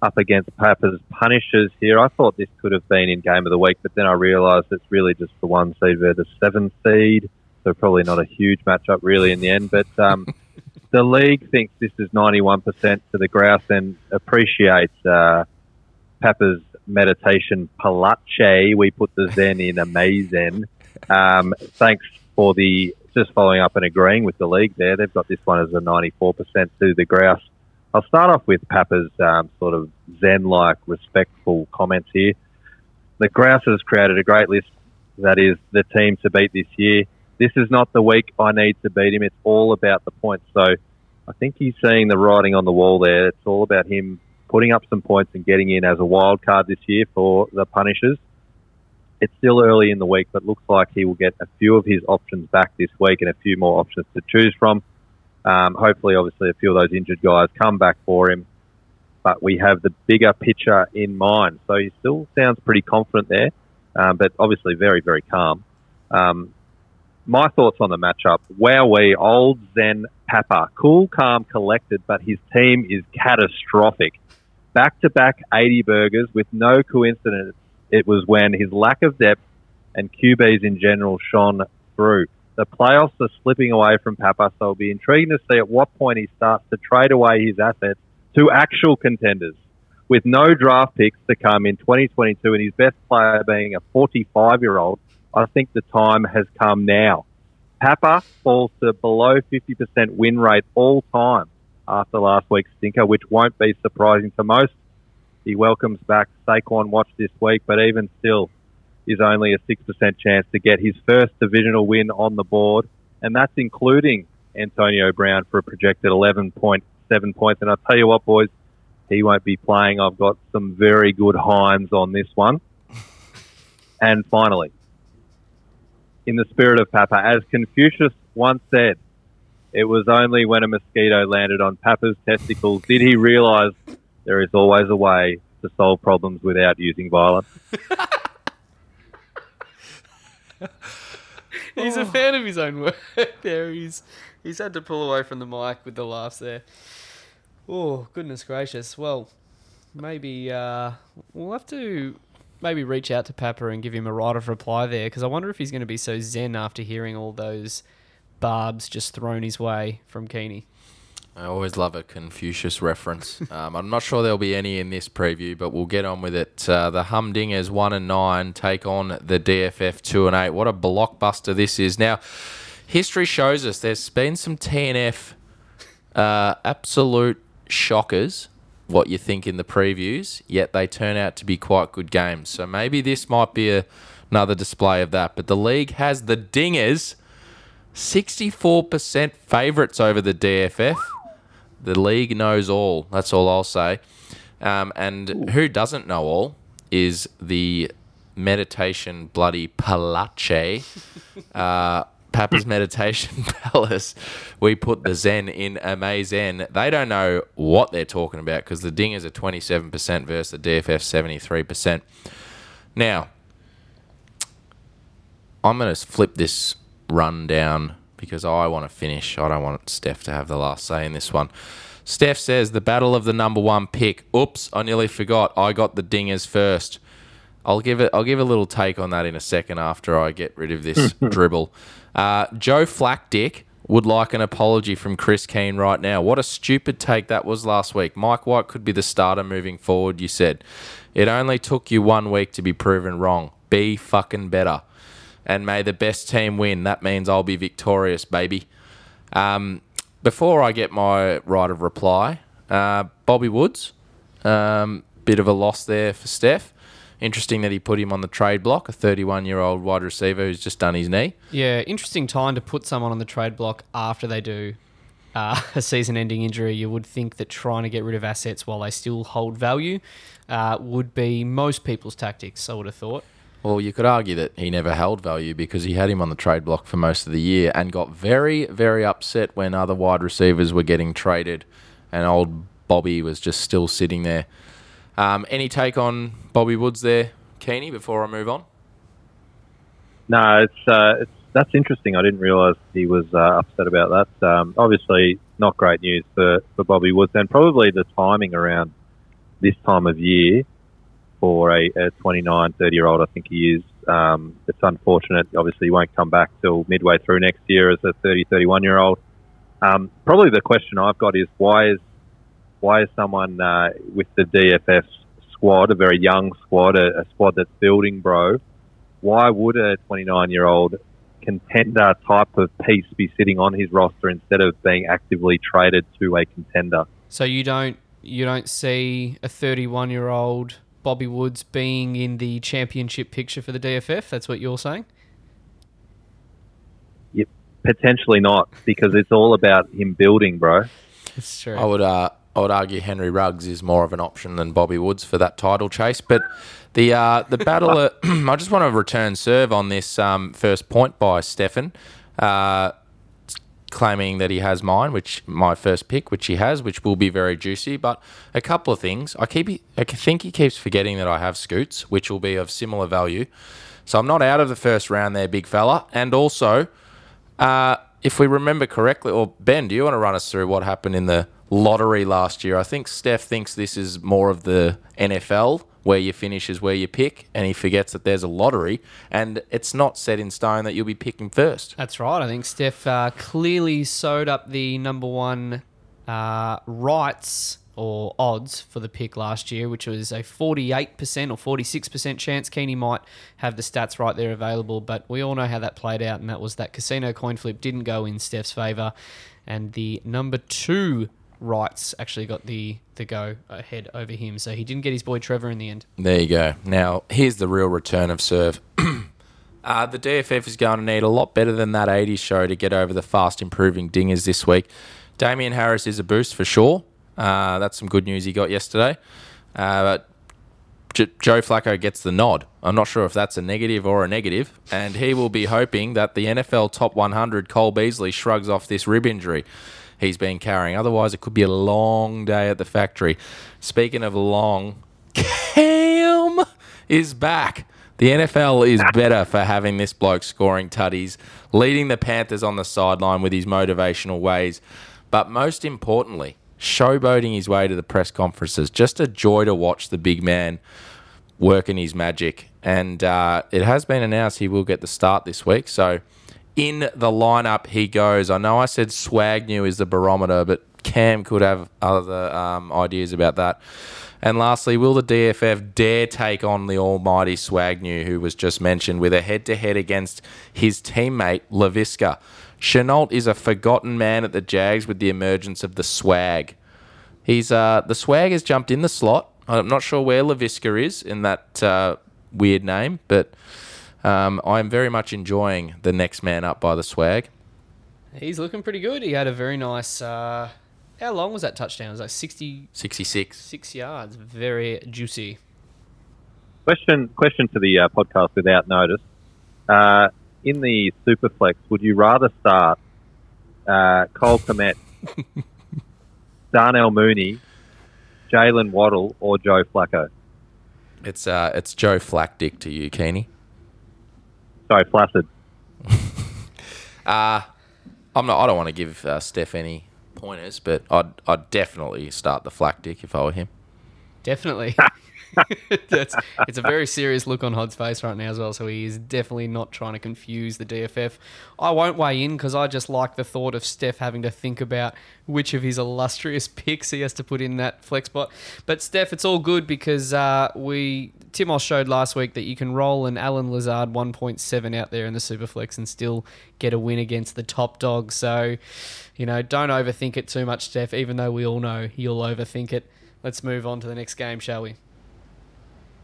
up against Papa's Punishers here. I thought this could have been in game of the week, but then I realised it's really just the one seed versus the seven seed, so probably not a huge matchup really in the end. But um, the league thinks this is 91% to the grouse and appreciates uh, Papa's meditation palache. We put the Zen in amazing. Um, thanks for the just following up and agreeing with the league there. They've got this one as a 94% to the grouse. I'll start off with Papa's um, sort of Zen-like, respectful comments here. The Grouse has created a great list that is the team to beat this year. This is not the week I need to beat him. It's all about the points. So I think he's seeing the writing on the wall there. It's all about him putting up some points and getting in as a wild card this year for the Punishers. It's still early in the week, but looks like he will get a few of his options back this week and a few more options to choose from. Um, hopefully, obviously, a few of those injured guys come back for him. But we have the bigger picture in mind. So he still sounds pretty confident there, um, but obviously very, very calm. Um, my thoughts on the matchup. Wowee, old Zen Papa. Cool, calm, collected, but his team is catastrophic. Back to back 80 burgers with no coincidence. It was when his lack of depth and QBs in general shone through. The playoffs are slipping away from Papa, so it'll be intriguing to see at what point he starts to trade away his assets to actual contenders. With no draft picks to come in 2022 and his best player being a 45 year old, I think the time has come now. Papa falls to below 50% win rate all time after last week's stinker, which won't be surprising to most. He welcomes back Saquon Watch this week, but even still, is only a 6% chance to get his first divisional win on the board, and that's including Antonio Brown for a projected 11.7 points. And I'll tell you what, boys, he won't be playing. I've got some very good Himes on this one. and finally, in the spirit of Papa, as Confucius once said, it was only when a mosquito landed on Papa's testicles did he realize there is always a way to solve problems without using violence. He's a fan of his own work there. He's he's had to pull away from the mic with the laughs there. Oh goodness gracious! Well, maybe uh, we'll have to maybe reach out to Papa and give him a right of reply there because I wonder if he's going to be so zen after hearing all those barbs just thrown his way from Keeney. I always love a Confucius reference. Um, I'm not sure there'll be any in this preview, but we'll get on with it. Uh, the Humdingers one and nine take on the DFF two and eight. What a blockbuster this is! Now, history shows us there's been some TNF uh, absolute shockers. What you think in the previews, yet they turn out to be quite good games. So maybe this might be a, another display of that. But the league has the Dingers. 64% favourites over the DFF. The league knows all. That's all I'll say. Um, and who doesn't know all is the meditation bloody palace. Uh, Papa's Meditation Palace. We put the Zen in Amazing. They don't know what they're talking about because the Dingers are 27% versus the DFF 73%. Now, I'm going to flip this run down because I want to finish. I don't want Steph to have the last say in this one. Steph says the battle of the number one pick. Oops, I nearly forgot. I got the dingers first. I'll give it. I'll give a little take on that in a second after I get rid of this dribble. Uh, Joe Flackdick would like an apology from Chris Keane right now. What a stupid take that was last week. Mike White could be the starter moving forward. You said it only took you one week to be proven wrong. Be fucking better and may the best team win. That means I'll be victorious, baby. Um, before I get my right of reply, uh, Bobby Woods, um, bit of a loss there for Steph. Interesting that he put him on the trade block, a 31 year old wide receiver who's just done his knee. Yeah, interesting time to put someone on the trade block after they do uh, a season ending injury. You would think that trying to get rid of assets while they still hold value uh, would be most people's tactics, I would have thought. Well, you could argue that he never held value because he had him on the trade block for most of the year and got very, very upset when other wide receivers were getting traded and old Bobby was just still sitting there. Um, any take on Bobby Woods there, Keeney, before I move on? No, it's, uh, it's that's interesting. I didn't realise he was uh, upset about that. Um, obviously, not great news for, for Bobby Woods, and probably the timing around this time of year for a, a 29, 30 year old. I think he is. Um, it's unfortunate. Obviously, he won't come back till midway through next year as a 30, 31 year old. Um, probably the question I've got is why is why is someone uh, with the DFS squad, a very young squad, a, a squad that's building, bro? Why would a 29 year old contender type of piece be sitting on his roster instead of being actively traded to a contender? So you don't you don't see a 31 year old Bobby Woods being in the championship picture for the DFF. That's what you're saying. Yep, potentially not because it's all about him building, bro. That's true. I would uh, I would argue Henry Ruggs is more of an option than Bobby Woods for that title chase. But the uh, the battle, uh, I just want to return serve on this um, first point by Stefan, uh, claiming that he has mine, which my first pick, which he has, which will be very juicy. But a couple of things, I keep I think he keeps forgetting that I have Scoots, which will be of similar value. So I'm not out of the first round there, big fella. And also, uh, if we remember correctly, or Ben, do you want to run us through what happened in the lottery last year? I think Steph thinks this is more of the NFL, where you finish is where you pick, and he forgets that there's a lottery, and it's not set in stone that you'll be picking first. That's right. I think Steph uh, clearly sewed up the number one uh, rights or odds for the pick last year, which was a 48% or 46% chance. Keeney might have the stats right there available, but we all know how that played out, and that was that casino coin flip didn't go in Steph's favour, and the number two rights actually got the, the go ahead over him. So he didn't get his boy Trevor in the end. There you go. Now, here's the real return of serve. uh, the DFF is going to need a lot better than that 80s show to get over the fast improving dingers this week. Damien Harris is a boost for sure. Uh, that's some good news he got yesterday. Uh, J- Joe Flacco gets the nod. I'm not sure if that's a negative or a negative, and he will be hoping that the NFL top 100 Cole Beasley shrugs off this rib injury he's been carrying. Otherwise, it could be a long day at the factory. Speaking of long, Cam is back. The NFL is better for having this bloke scoring tutties, leading the Panthers on the sideline with his motivational ways, but most importantly, showboating his way to the press conferences. Just a joy to watch the big man working his magic. And uh, it has been announced he will get the start this week. So in the lineup he goes. I know I said Swagnew is the barometer, but Cam could have other um, ideas about that. And lastly, will the DFF dare take on the almighty Swagnew, who was just mentioned, with a head-to-head against his teammate Laviska? Shenault is a forgotten man at the Jags with the emergence of the swag. He's uh, the swag has jumped in the slot. I'm not sure where Laviska is in that uh, weird name, but um, I'm very much enjoying the next man up by the swag. He's looking pretty good. He had a very nice. Uh, how long was that touchdown? It was like 60, 66 Six yards. Very juicy. Question question to the uh, podcast without notice. Uh, in the Superflex, would you rather start uh, Cole Kmet, Darnell Mooney, Jaylen Waddle, or Joe Flacco? It's uh, it's Joe Flackdick to you, Keeney. Sorry, Flaccid. Uh, I'm not. I don't want to give uh, Steph any pointers, but I'd I'd definitely start the Flackdick if I were him. Definitely. That's, it's a very serious look on Hod's face right now as well. So he is definitely not trying to confuse the DFF. I won't weigh in because I just like the thought of Steph having to think about which of his illustrious picks he has to put in that flex spot. But Steph, it's all good because uh, we Timos showed last week that you can roll an Allen Lazard 1.7 out there in the Superflex and still get a win against the top dog. So, you know, don't overthink it too much, Steph. Even though we all know you'll overthink it. Let's move on to the next game, shall we?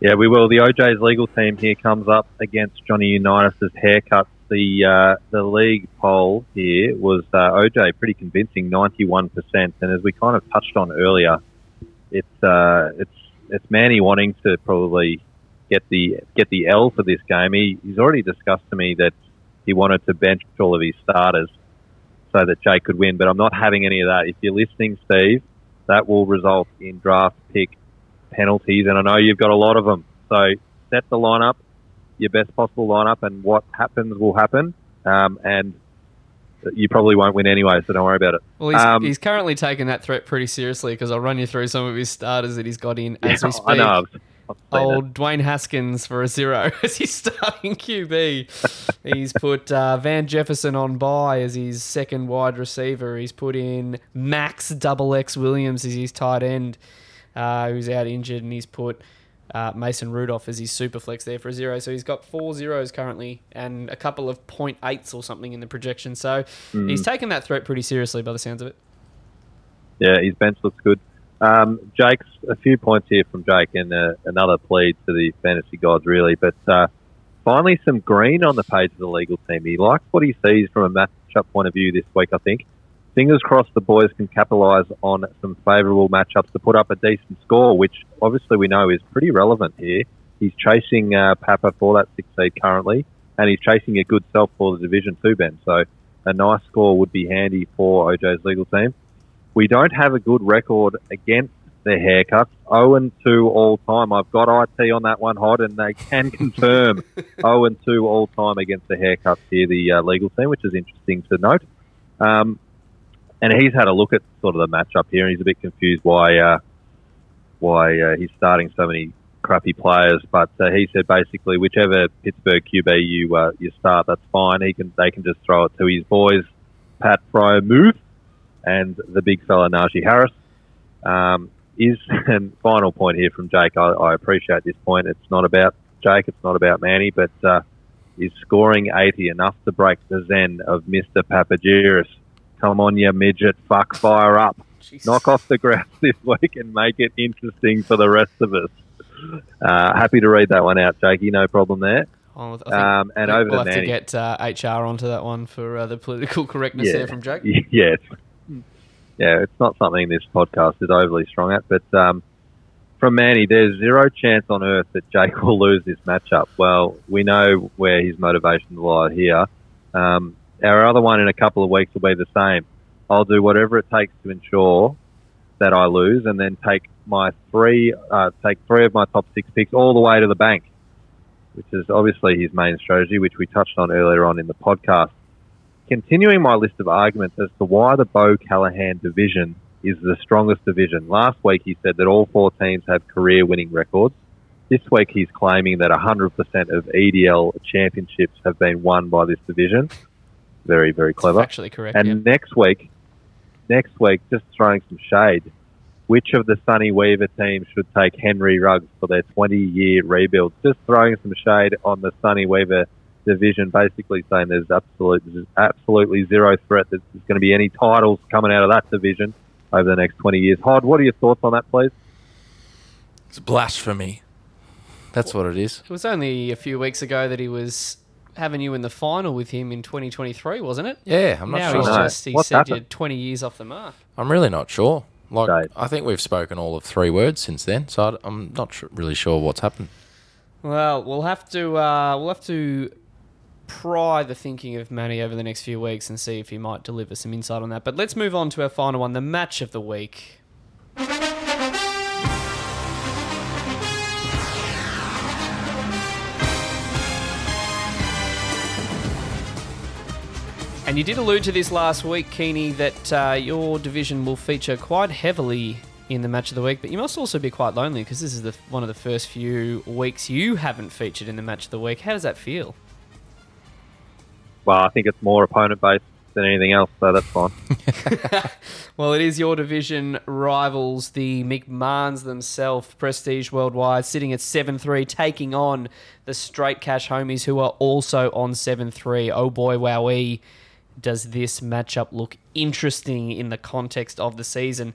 Yeah, we will. The OJ's legal team here comes up against Johnny Unitas' haircuts. The uh, the league poll here was uh, OJ pretty convincing, ninety one percent. And as we kind of touched on earlier, it's uh, it's it's Manny wanting to probably get the get the L for this game. He, he's already discussed to me that he wanted to bench all of his starters so that Jake could win. But I'm not having any of that. If you're listening, Steve, that will result in draft pick penalties, and I know you've got a lot of them. So set the lineup, your best possible lineup, and what happens will happen. Um, and you probably won't win anyway, so don't worry about it. Well, he's, Um, he's currently taking that threat pretty seriously because I'll run you through some of his starters that he's got in as Yeah, we speak. I know. I've, I've seen it. Old Dwayne Haskins for a zero as he's starting QB. he's put uh, Van Jefferson on by as his second wide receiver. He's put in Max Double X Williams as his tight end, uh, who's out injured, and he's put uh, Mason Rudolph as his super flex there for a zero. So he's got four zeros currently and a couple of point eights or something in the projection. So Mm. he's taken that threat pretty seriously by the sounds of it. Yeah, his bench looks good. Um, Jake's a few points here from Jake, and uh, another plea to the fantasy gods, really. But uh, finally, some green on the page of the legal team. He likes what he sees from a matchup point of view this week. I think. Fingers crossed, the boys can capitalise on some favourable matchups to put up a decent score, which obviously we know is pretty relevant here. He's chasing uh, Papa for that six seed currently, and he's chasing a good self for the division too, Ben. So a nice score would be handy for OJ's legal team. We don't have a good record against their haircuts. 0 and 2 all time. I've got IT on that one hot, and they can confirm 0 and 2 all time against the haircuts here, the uh, legal team, which is interesting to note. Um, and he's had a look at sort of the matchup here, and he's a bit confused why uh, why uh, he's starting so many crappy players. But uh, he said basically, whichever Pittsburgh QB you uh, you start, that's fine. He can they can just throw it to his boys, Pat Freiermuth and the big fella Najee Harris. Um, is and final point here from Jake. I, I appreciate this point. It's not about Jake. It's not about Manny, but uh, is scoring 80 enough to break the zen of Mr. Papagiris? Come on, you midget! Fuck, fire up! Knock off the grass this week and make it interesting for the rest of us. Uh, happy to read that one out, Jakey. No problem there. Oh, Um, and think over we'll to have to get uh, HR onto that one for uh, the political correctness there from Jake. Yes. Yeah, it's not something this podcast is overly strong at, but um, from Manny, there's zero chance on earth that Jake will lose this matchup. Well, we know where his motivations lie here. Um, our other one in a couple of weeks will be the same. I'll do whatever it takes to ensure that I lose, and then take my three, uh, take three of my top six picks all the way to the bank, which is obviously his main strategy, which we touched on earlier on in the podcast continuing my list of arguments as to why the Bo Callahan division is the strongest division. Last week he said that all four teams have career winning records. This week he's claiming that 100% of EDL championships have been won by this division. Very, very clever. Actually correct. And yeah. next week, next week, just throwing some shade, which of the Sunny Weaver teams should take Henry Ruggs for their 20 year rebuild? Just throwing some shade on the Sunny Weaver division, basically saying there's absolute, there's absolutely zero threat that there's going to be any titles coming out of that division over the next 20 years. Hod, what are your thoughts on that, please? It's blasphemy. That's what it is. It was only a few weeks ago that he was having you in the final with him in 2023, wasn't it? Yeah, I'm not now sure. he's No. just he What's said you're 20 years off the mark. I'm really not sure. Like, Right. I think we've spoken all of three words since then, so I- I'm not su- really sure what's happened. Well, we'll have to uh, we'll have to pry the thinking of Manny over the next few weeks and see if he might deliver some insight on that. But let's move on to our final one, the match of the week. And you did allude to this last week, Keeney, that uh, your division will feature quite heavily in the match of the week, but you must also be quite lonely because this is the one of the first few weeks you haven't featured in the match of the week. How does that feel? Well, I think it's more opponent based than anything else, so that's fine. Well, it is your division rivals, the McMahons themselves, Prestige Worldwide, sitting at 7 3, taking on the Straight Cash Homies, who are also on 7 3. Oh boy, wowee, does this matchup look interesting in the context of the season.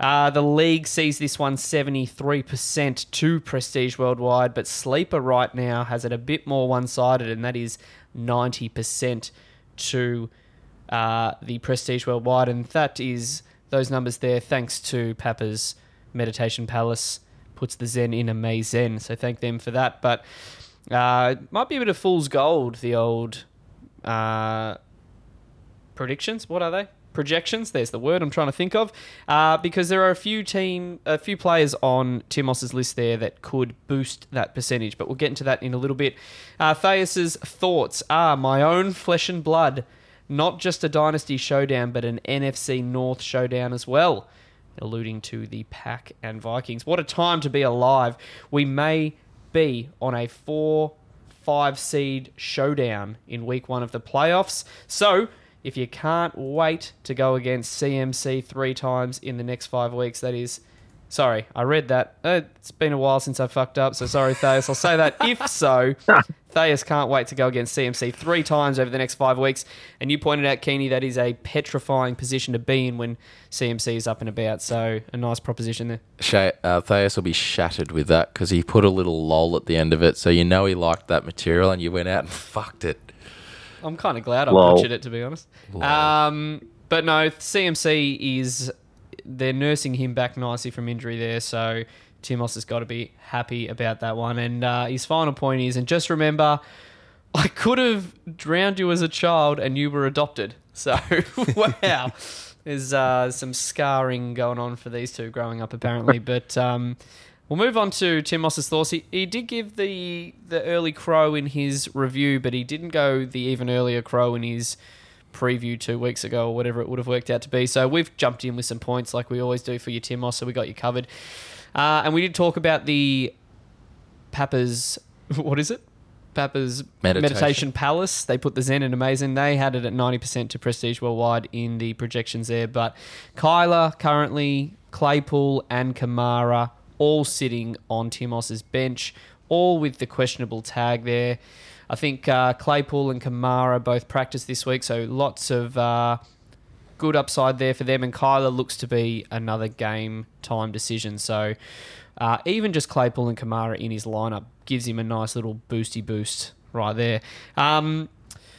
Uh, the league sees this one 73% to Prestige Worldwide, but Sleeper right now has it a bit more one sided, and that is 90% to uh, the Prestige Worldwide, and that is those numbers there thanks to Papa's Meditation Palace puts the Zen in a May Zen. So thank them for that. But uh, might be a bit of fool's gold. The old uh, predictions. What are they? Projections. There's the word I'm trying to think of. Uh, because there are a few team, a few players on Timos's list there that could boost that percentage. But we'll get into that in a little bit. Uh, thoughts are my own flesh and blood not just a dynasty showdown, but an NFC North showdown as well, alluding to the Pack and Vikings. What a time to be alive! We may be on a four, five seed showdown in week one of the playoffs. So. If you can't wait to go against CMC three times in the next five weeks, that is Sorry, I read that. Uh, it's been a while since I fucked up, so sorry, Thayus. I'll say that. If so, Thayus can't wait to go against CMC three times over the next five weeks. And you pointed out, Keeney, that is a petrifying position to be in when CMC is up and about. So a nice proposition there. Shay, uh, Thayus will be shattered with that because he put a little lol at the end of it, so you know he liked that material, and you went out and fucked it. I'm kind of glad I Lol. butchered it, to be honest. Um, but no, CMC is they're nursing him back nicely from injury there, so Timos has got to be happy about that one. And uh, his final point is, and just remember, I could have drowned you as a child and you were adopted. So wow, there's uh, some scarring going on for these two growing up apparently. But um, we'll move on to Tim Moss's thoughts. He, he did give the the early crow in his review, but he didn't go the even earlier crow in his preview two weeks ago or whatever it would have worked out to be. So we've jumped in with some points like we always do for you, Tim Moss. So we got you covered. Uh, and we did talk about the Papa's what is it? Papa's Meditation. Meditation. Palace. They put the Zen in amazing. They had it at 90% to Prestige Worldwide in the projections there. But Kyler currently, Claypool and Kamara all sitting on Timos's bench, all with the questionable tag there. I think uh, Claypool and Kamara both practiced this week, so lots of uh, good upside there for them. And Kyler looks to be another game time decision. So uh, even just Claypool and Kamara in his lineup gives him a nice little boosty boost right there. Um,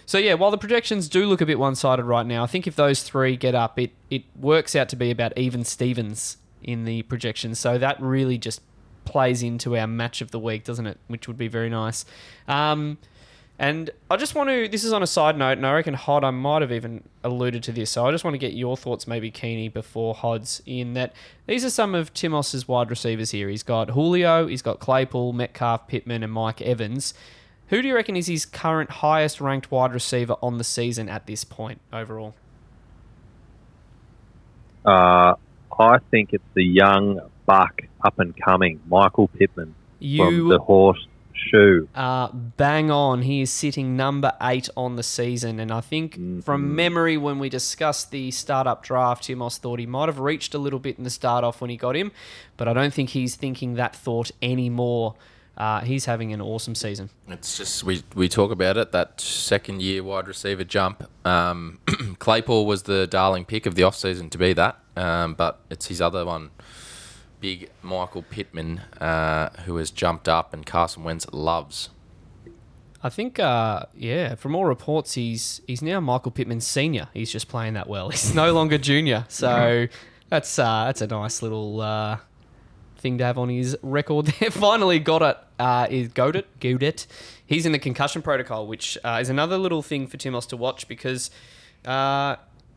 so yeah, while the projections do look a bit one-sided right now, I think if those three get up, it it works out to be about even Stevens in the projections. So that really just plays into our match of the week, doesn't it? Which would be very nice. Um, and I just want to. This is on a side note, and I reckon Hod. I might have even alluded to this, so I just want to get your thoughts, maybe Keeney, before Hod's in that. These are some of Timos's wide receivers here. He's got Julio, he's got Claypool, Metcalf, Pittman, and Mike Evans. Who do you reckon is his current highest ranked wide receiver on the season at this point overall? Uh, I think it's the young buck up and coming, Michael Pittman from the horse shoe. uh, bang on. He is sitting number eight on the season, and I think from memory, when we discussed the startup draft, Timos thought he might have reached a little bit in the start off when he got him, but I don't think he's thinking that thought anymore. Uh, he's having an awesome season. It's just we we talk about it that second year wide receiver jump. Um, Claypool was the darling pick of the offseason to be that, um, but it's his other one, big Michael Pittman, uh, who has jumped up and Carson Wentz loves. I think, uh, yeah, from all reports, he's he's now Michael Pittman senior. He's just playing that well. He's no longer junior, so that's uh, that's a nice little uh, thing to have on his record. There, finally got it. Uh, is Goedert Goedert? He's in the concussion protocol, which uh, is another little thing for Timos to watch because.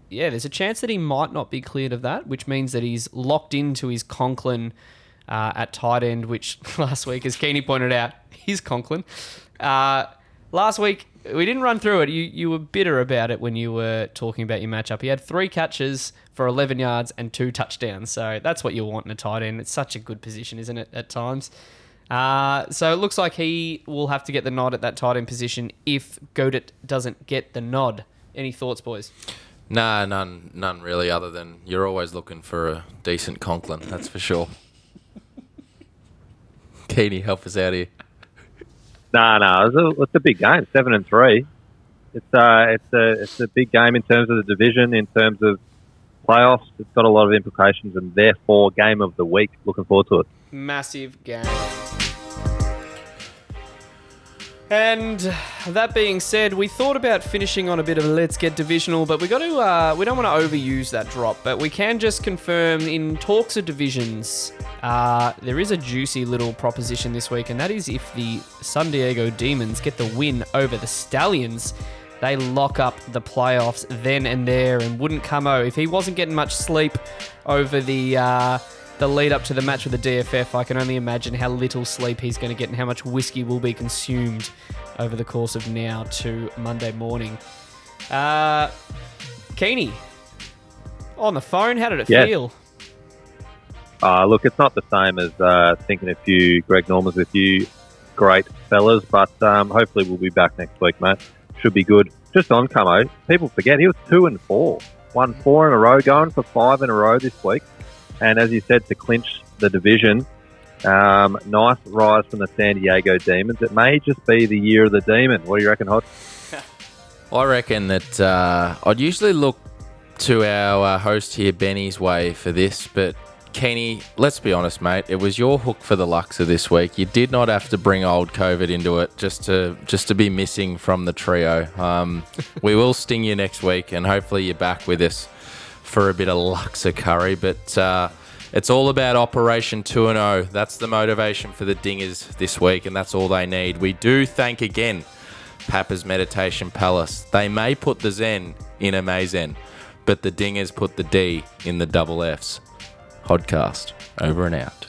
Yeah, there's a chance that he might not be cleared of that, which means that he's locked into his Conklin uh, at tight end, which last week, as Keeney pointed out, he's Conklin. Uh, last week, we didn't run through it. You, you were bitter about it when you were talking about your matchup. He had three catches for 11 yards and two touchdowns. So that's what you want in a tight end. It's such a good position, isn't it, at times? Uh, so it looks like he will have to get the nod at that tight end position if Goedert doesn't get the nod. Any thoughts, boys? Nah, none, none really. Other than you're always looking for a decent Conklin, that's for sure. Keeney, help us out here. No, no, it's a, it's a big game, seven and three. It's uh, it's a it's a big game in terms of the division, in terms of playoffs. It's got a lot of implications, and therefore, game of the week. Looking forward to it. massive game. And that being said, we thought about finishing on a bit of a let's get divisional, but we got to uh, we don't want to overuse that drop. But we can just confirm in talks of divisions, uh, there is a juicy little proposition this week, and that is if the San Diego Demons get the win over the Stallions, they lock up the playoffs then and there, and wouldn't come if he wasn't getting much sleep over the. Uh, the lead up to the match with the DFF, I can only imagine how little sleep he's going to get and how much whiskey will be consumed over the course of now to Monday morning. Uh, Keeney, on the phone, how did it Yes. feel? Uh, look, it's not the same as uh, thinking a few Greg Normans with you, great fellas, but um, hopefully we'll be back next week, mate. Should be good. Just on Camo, people forget he was two and four, won four in a row, going for five in a row this week, and as you said, to clinch the division. Um, nice rise from the San Diego Demons. It may just be the year of the Demon. What do you reckon, Hod? I reckon that uh, I'd usually look to our uh, host here, Benny's way for this, but Kenny, let's be honest, mate. It was your hook for the Luxor this week. You did not have to bring old COVID into it just to just to be missing from the trio. Um, we will sting you next week, and hopefully you're back with us for a bit of Luxor curry. But uh, it's all about Operation 2 0. That's the motivation for the Dingers this week, and that's all they need. We do thank again Papa's Meditation Palace. They may put the Zen in Amazen, but the Dingers put the D in the double Fs. Podcast over and out.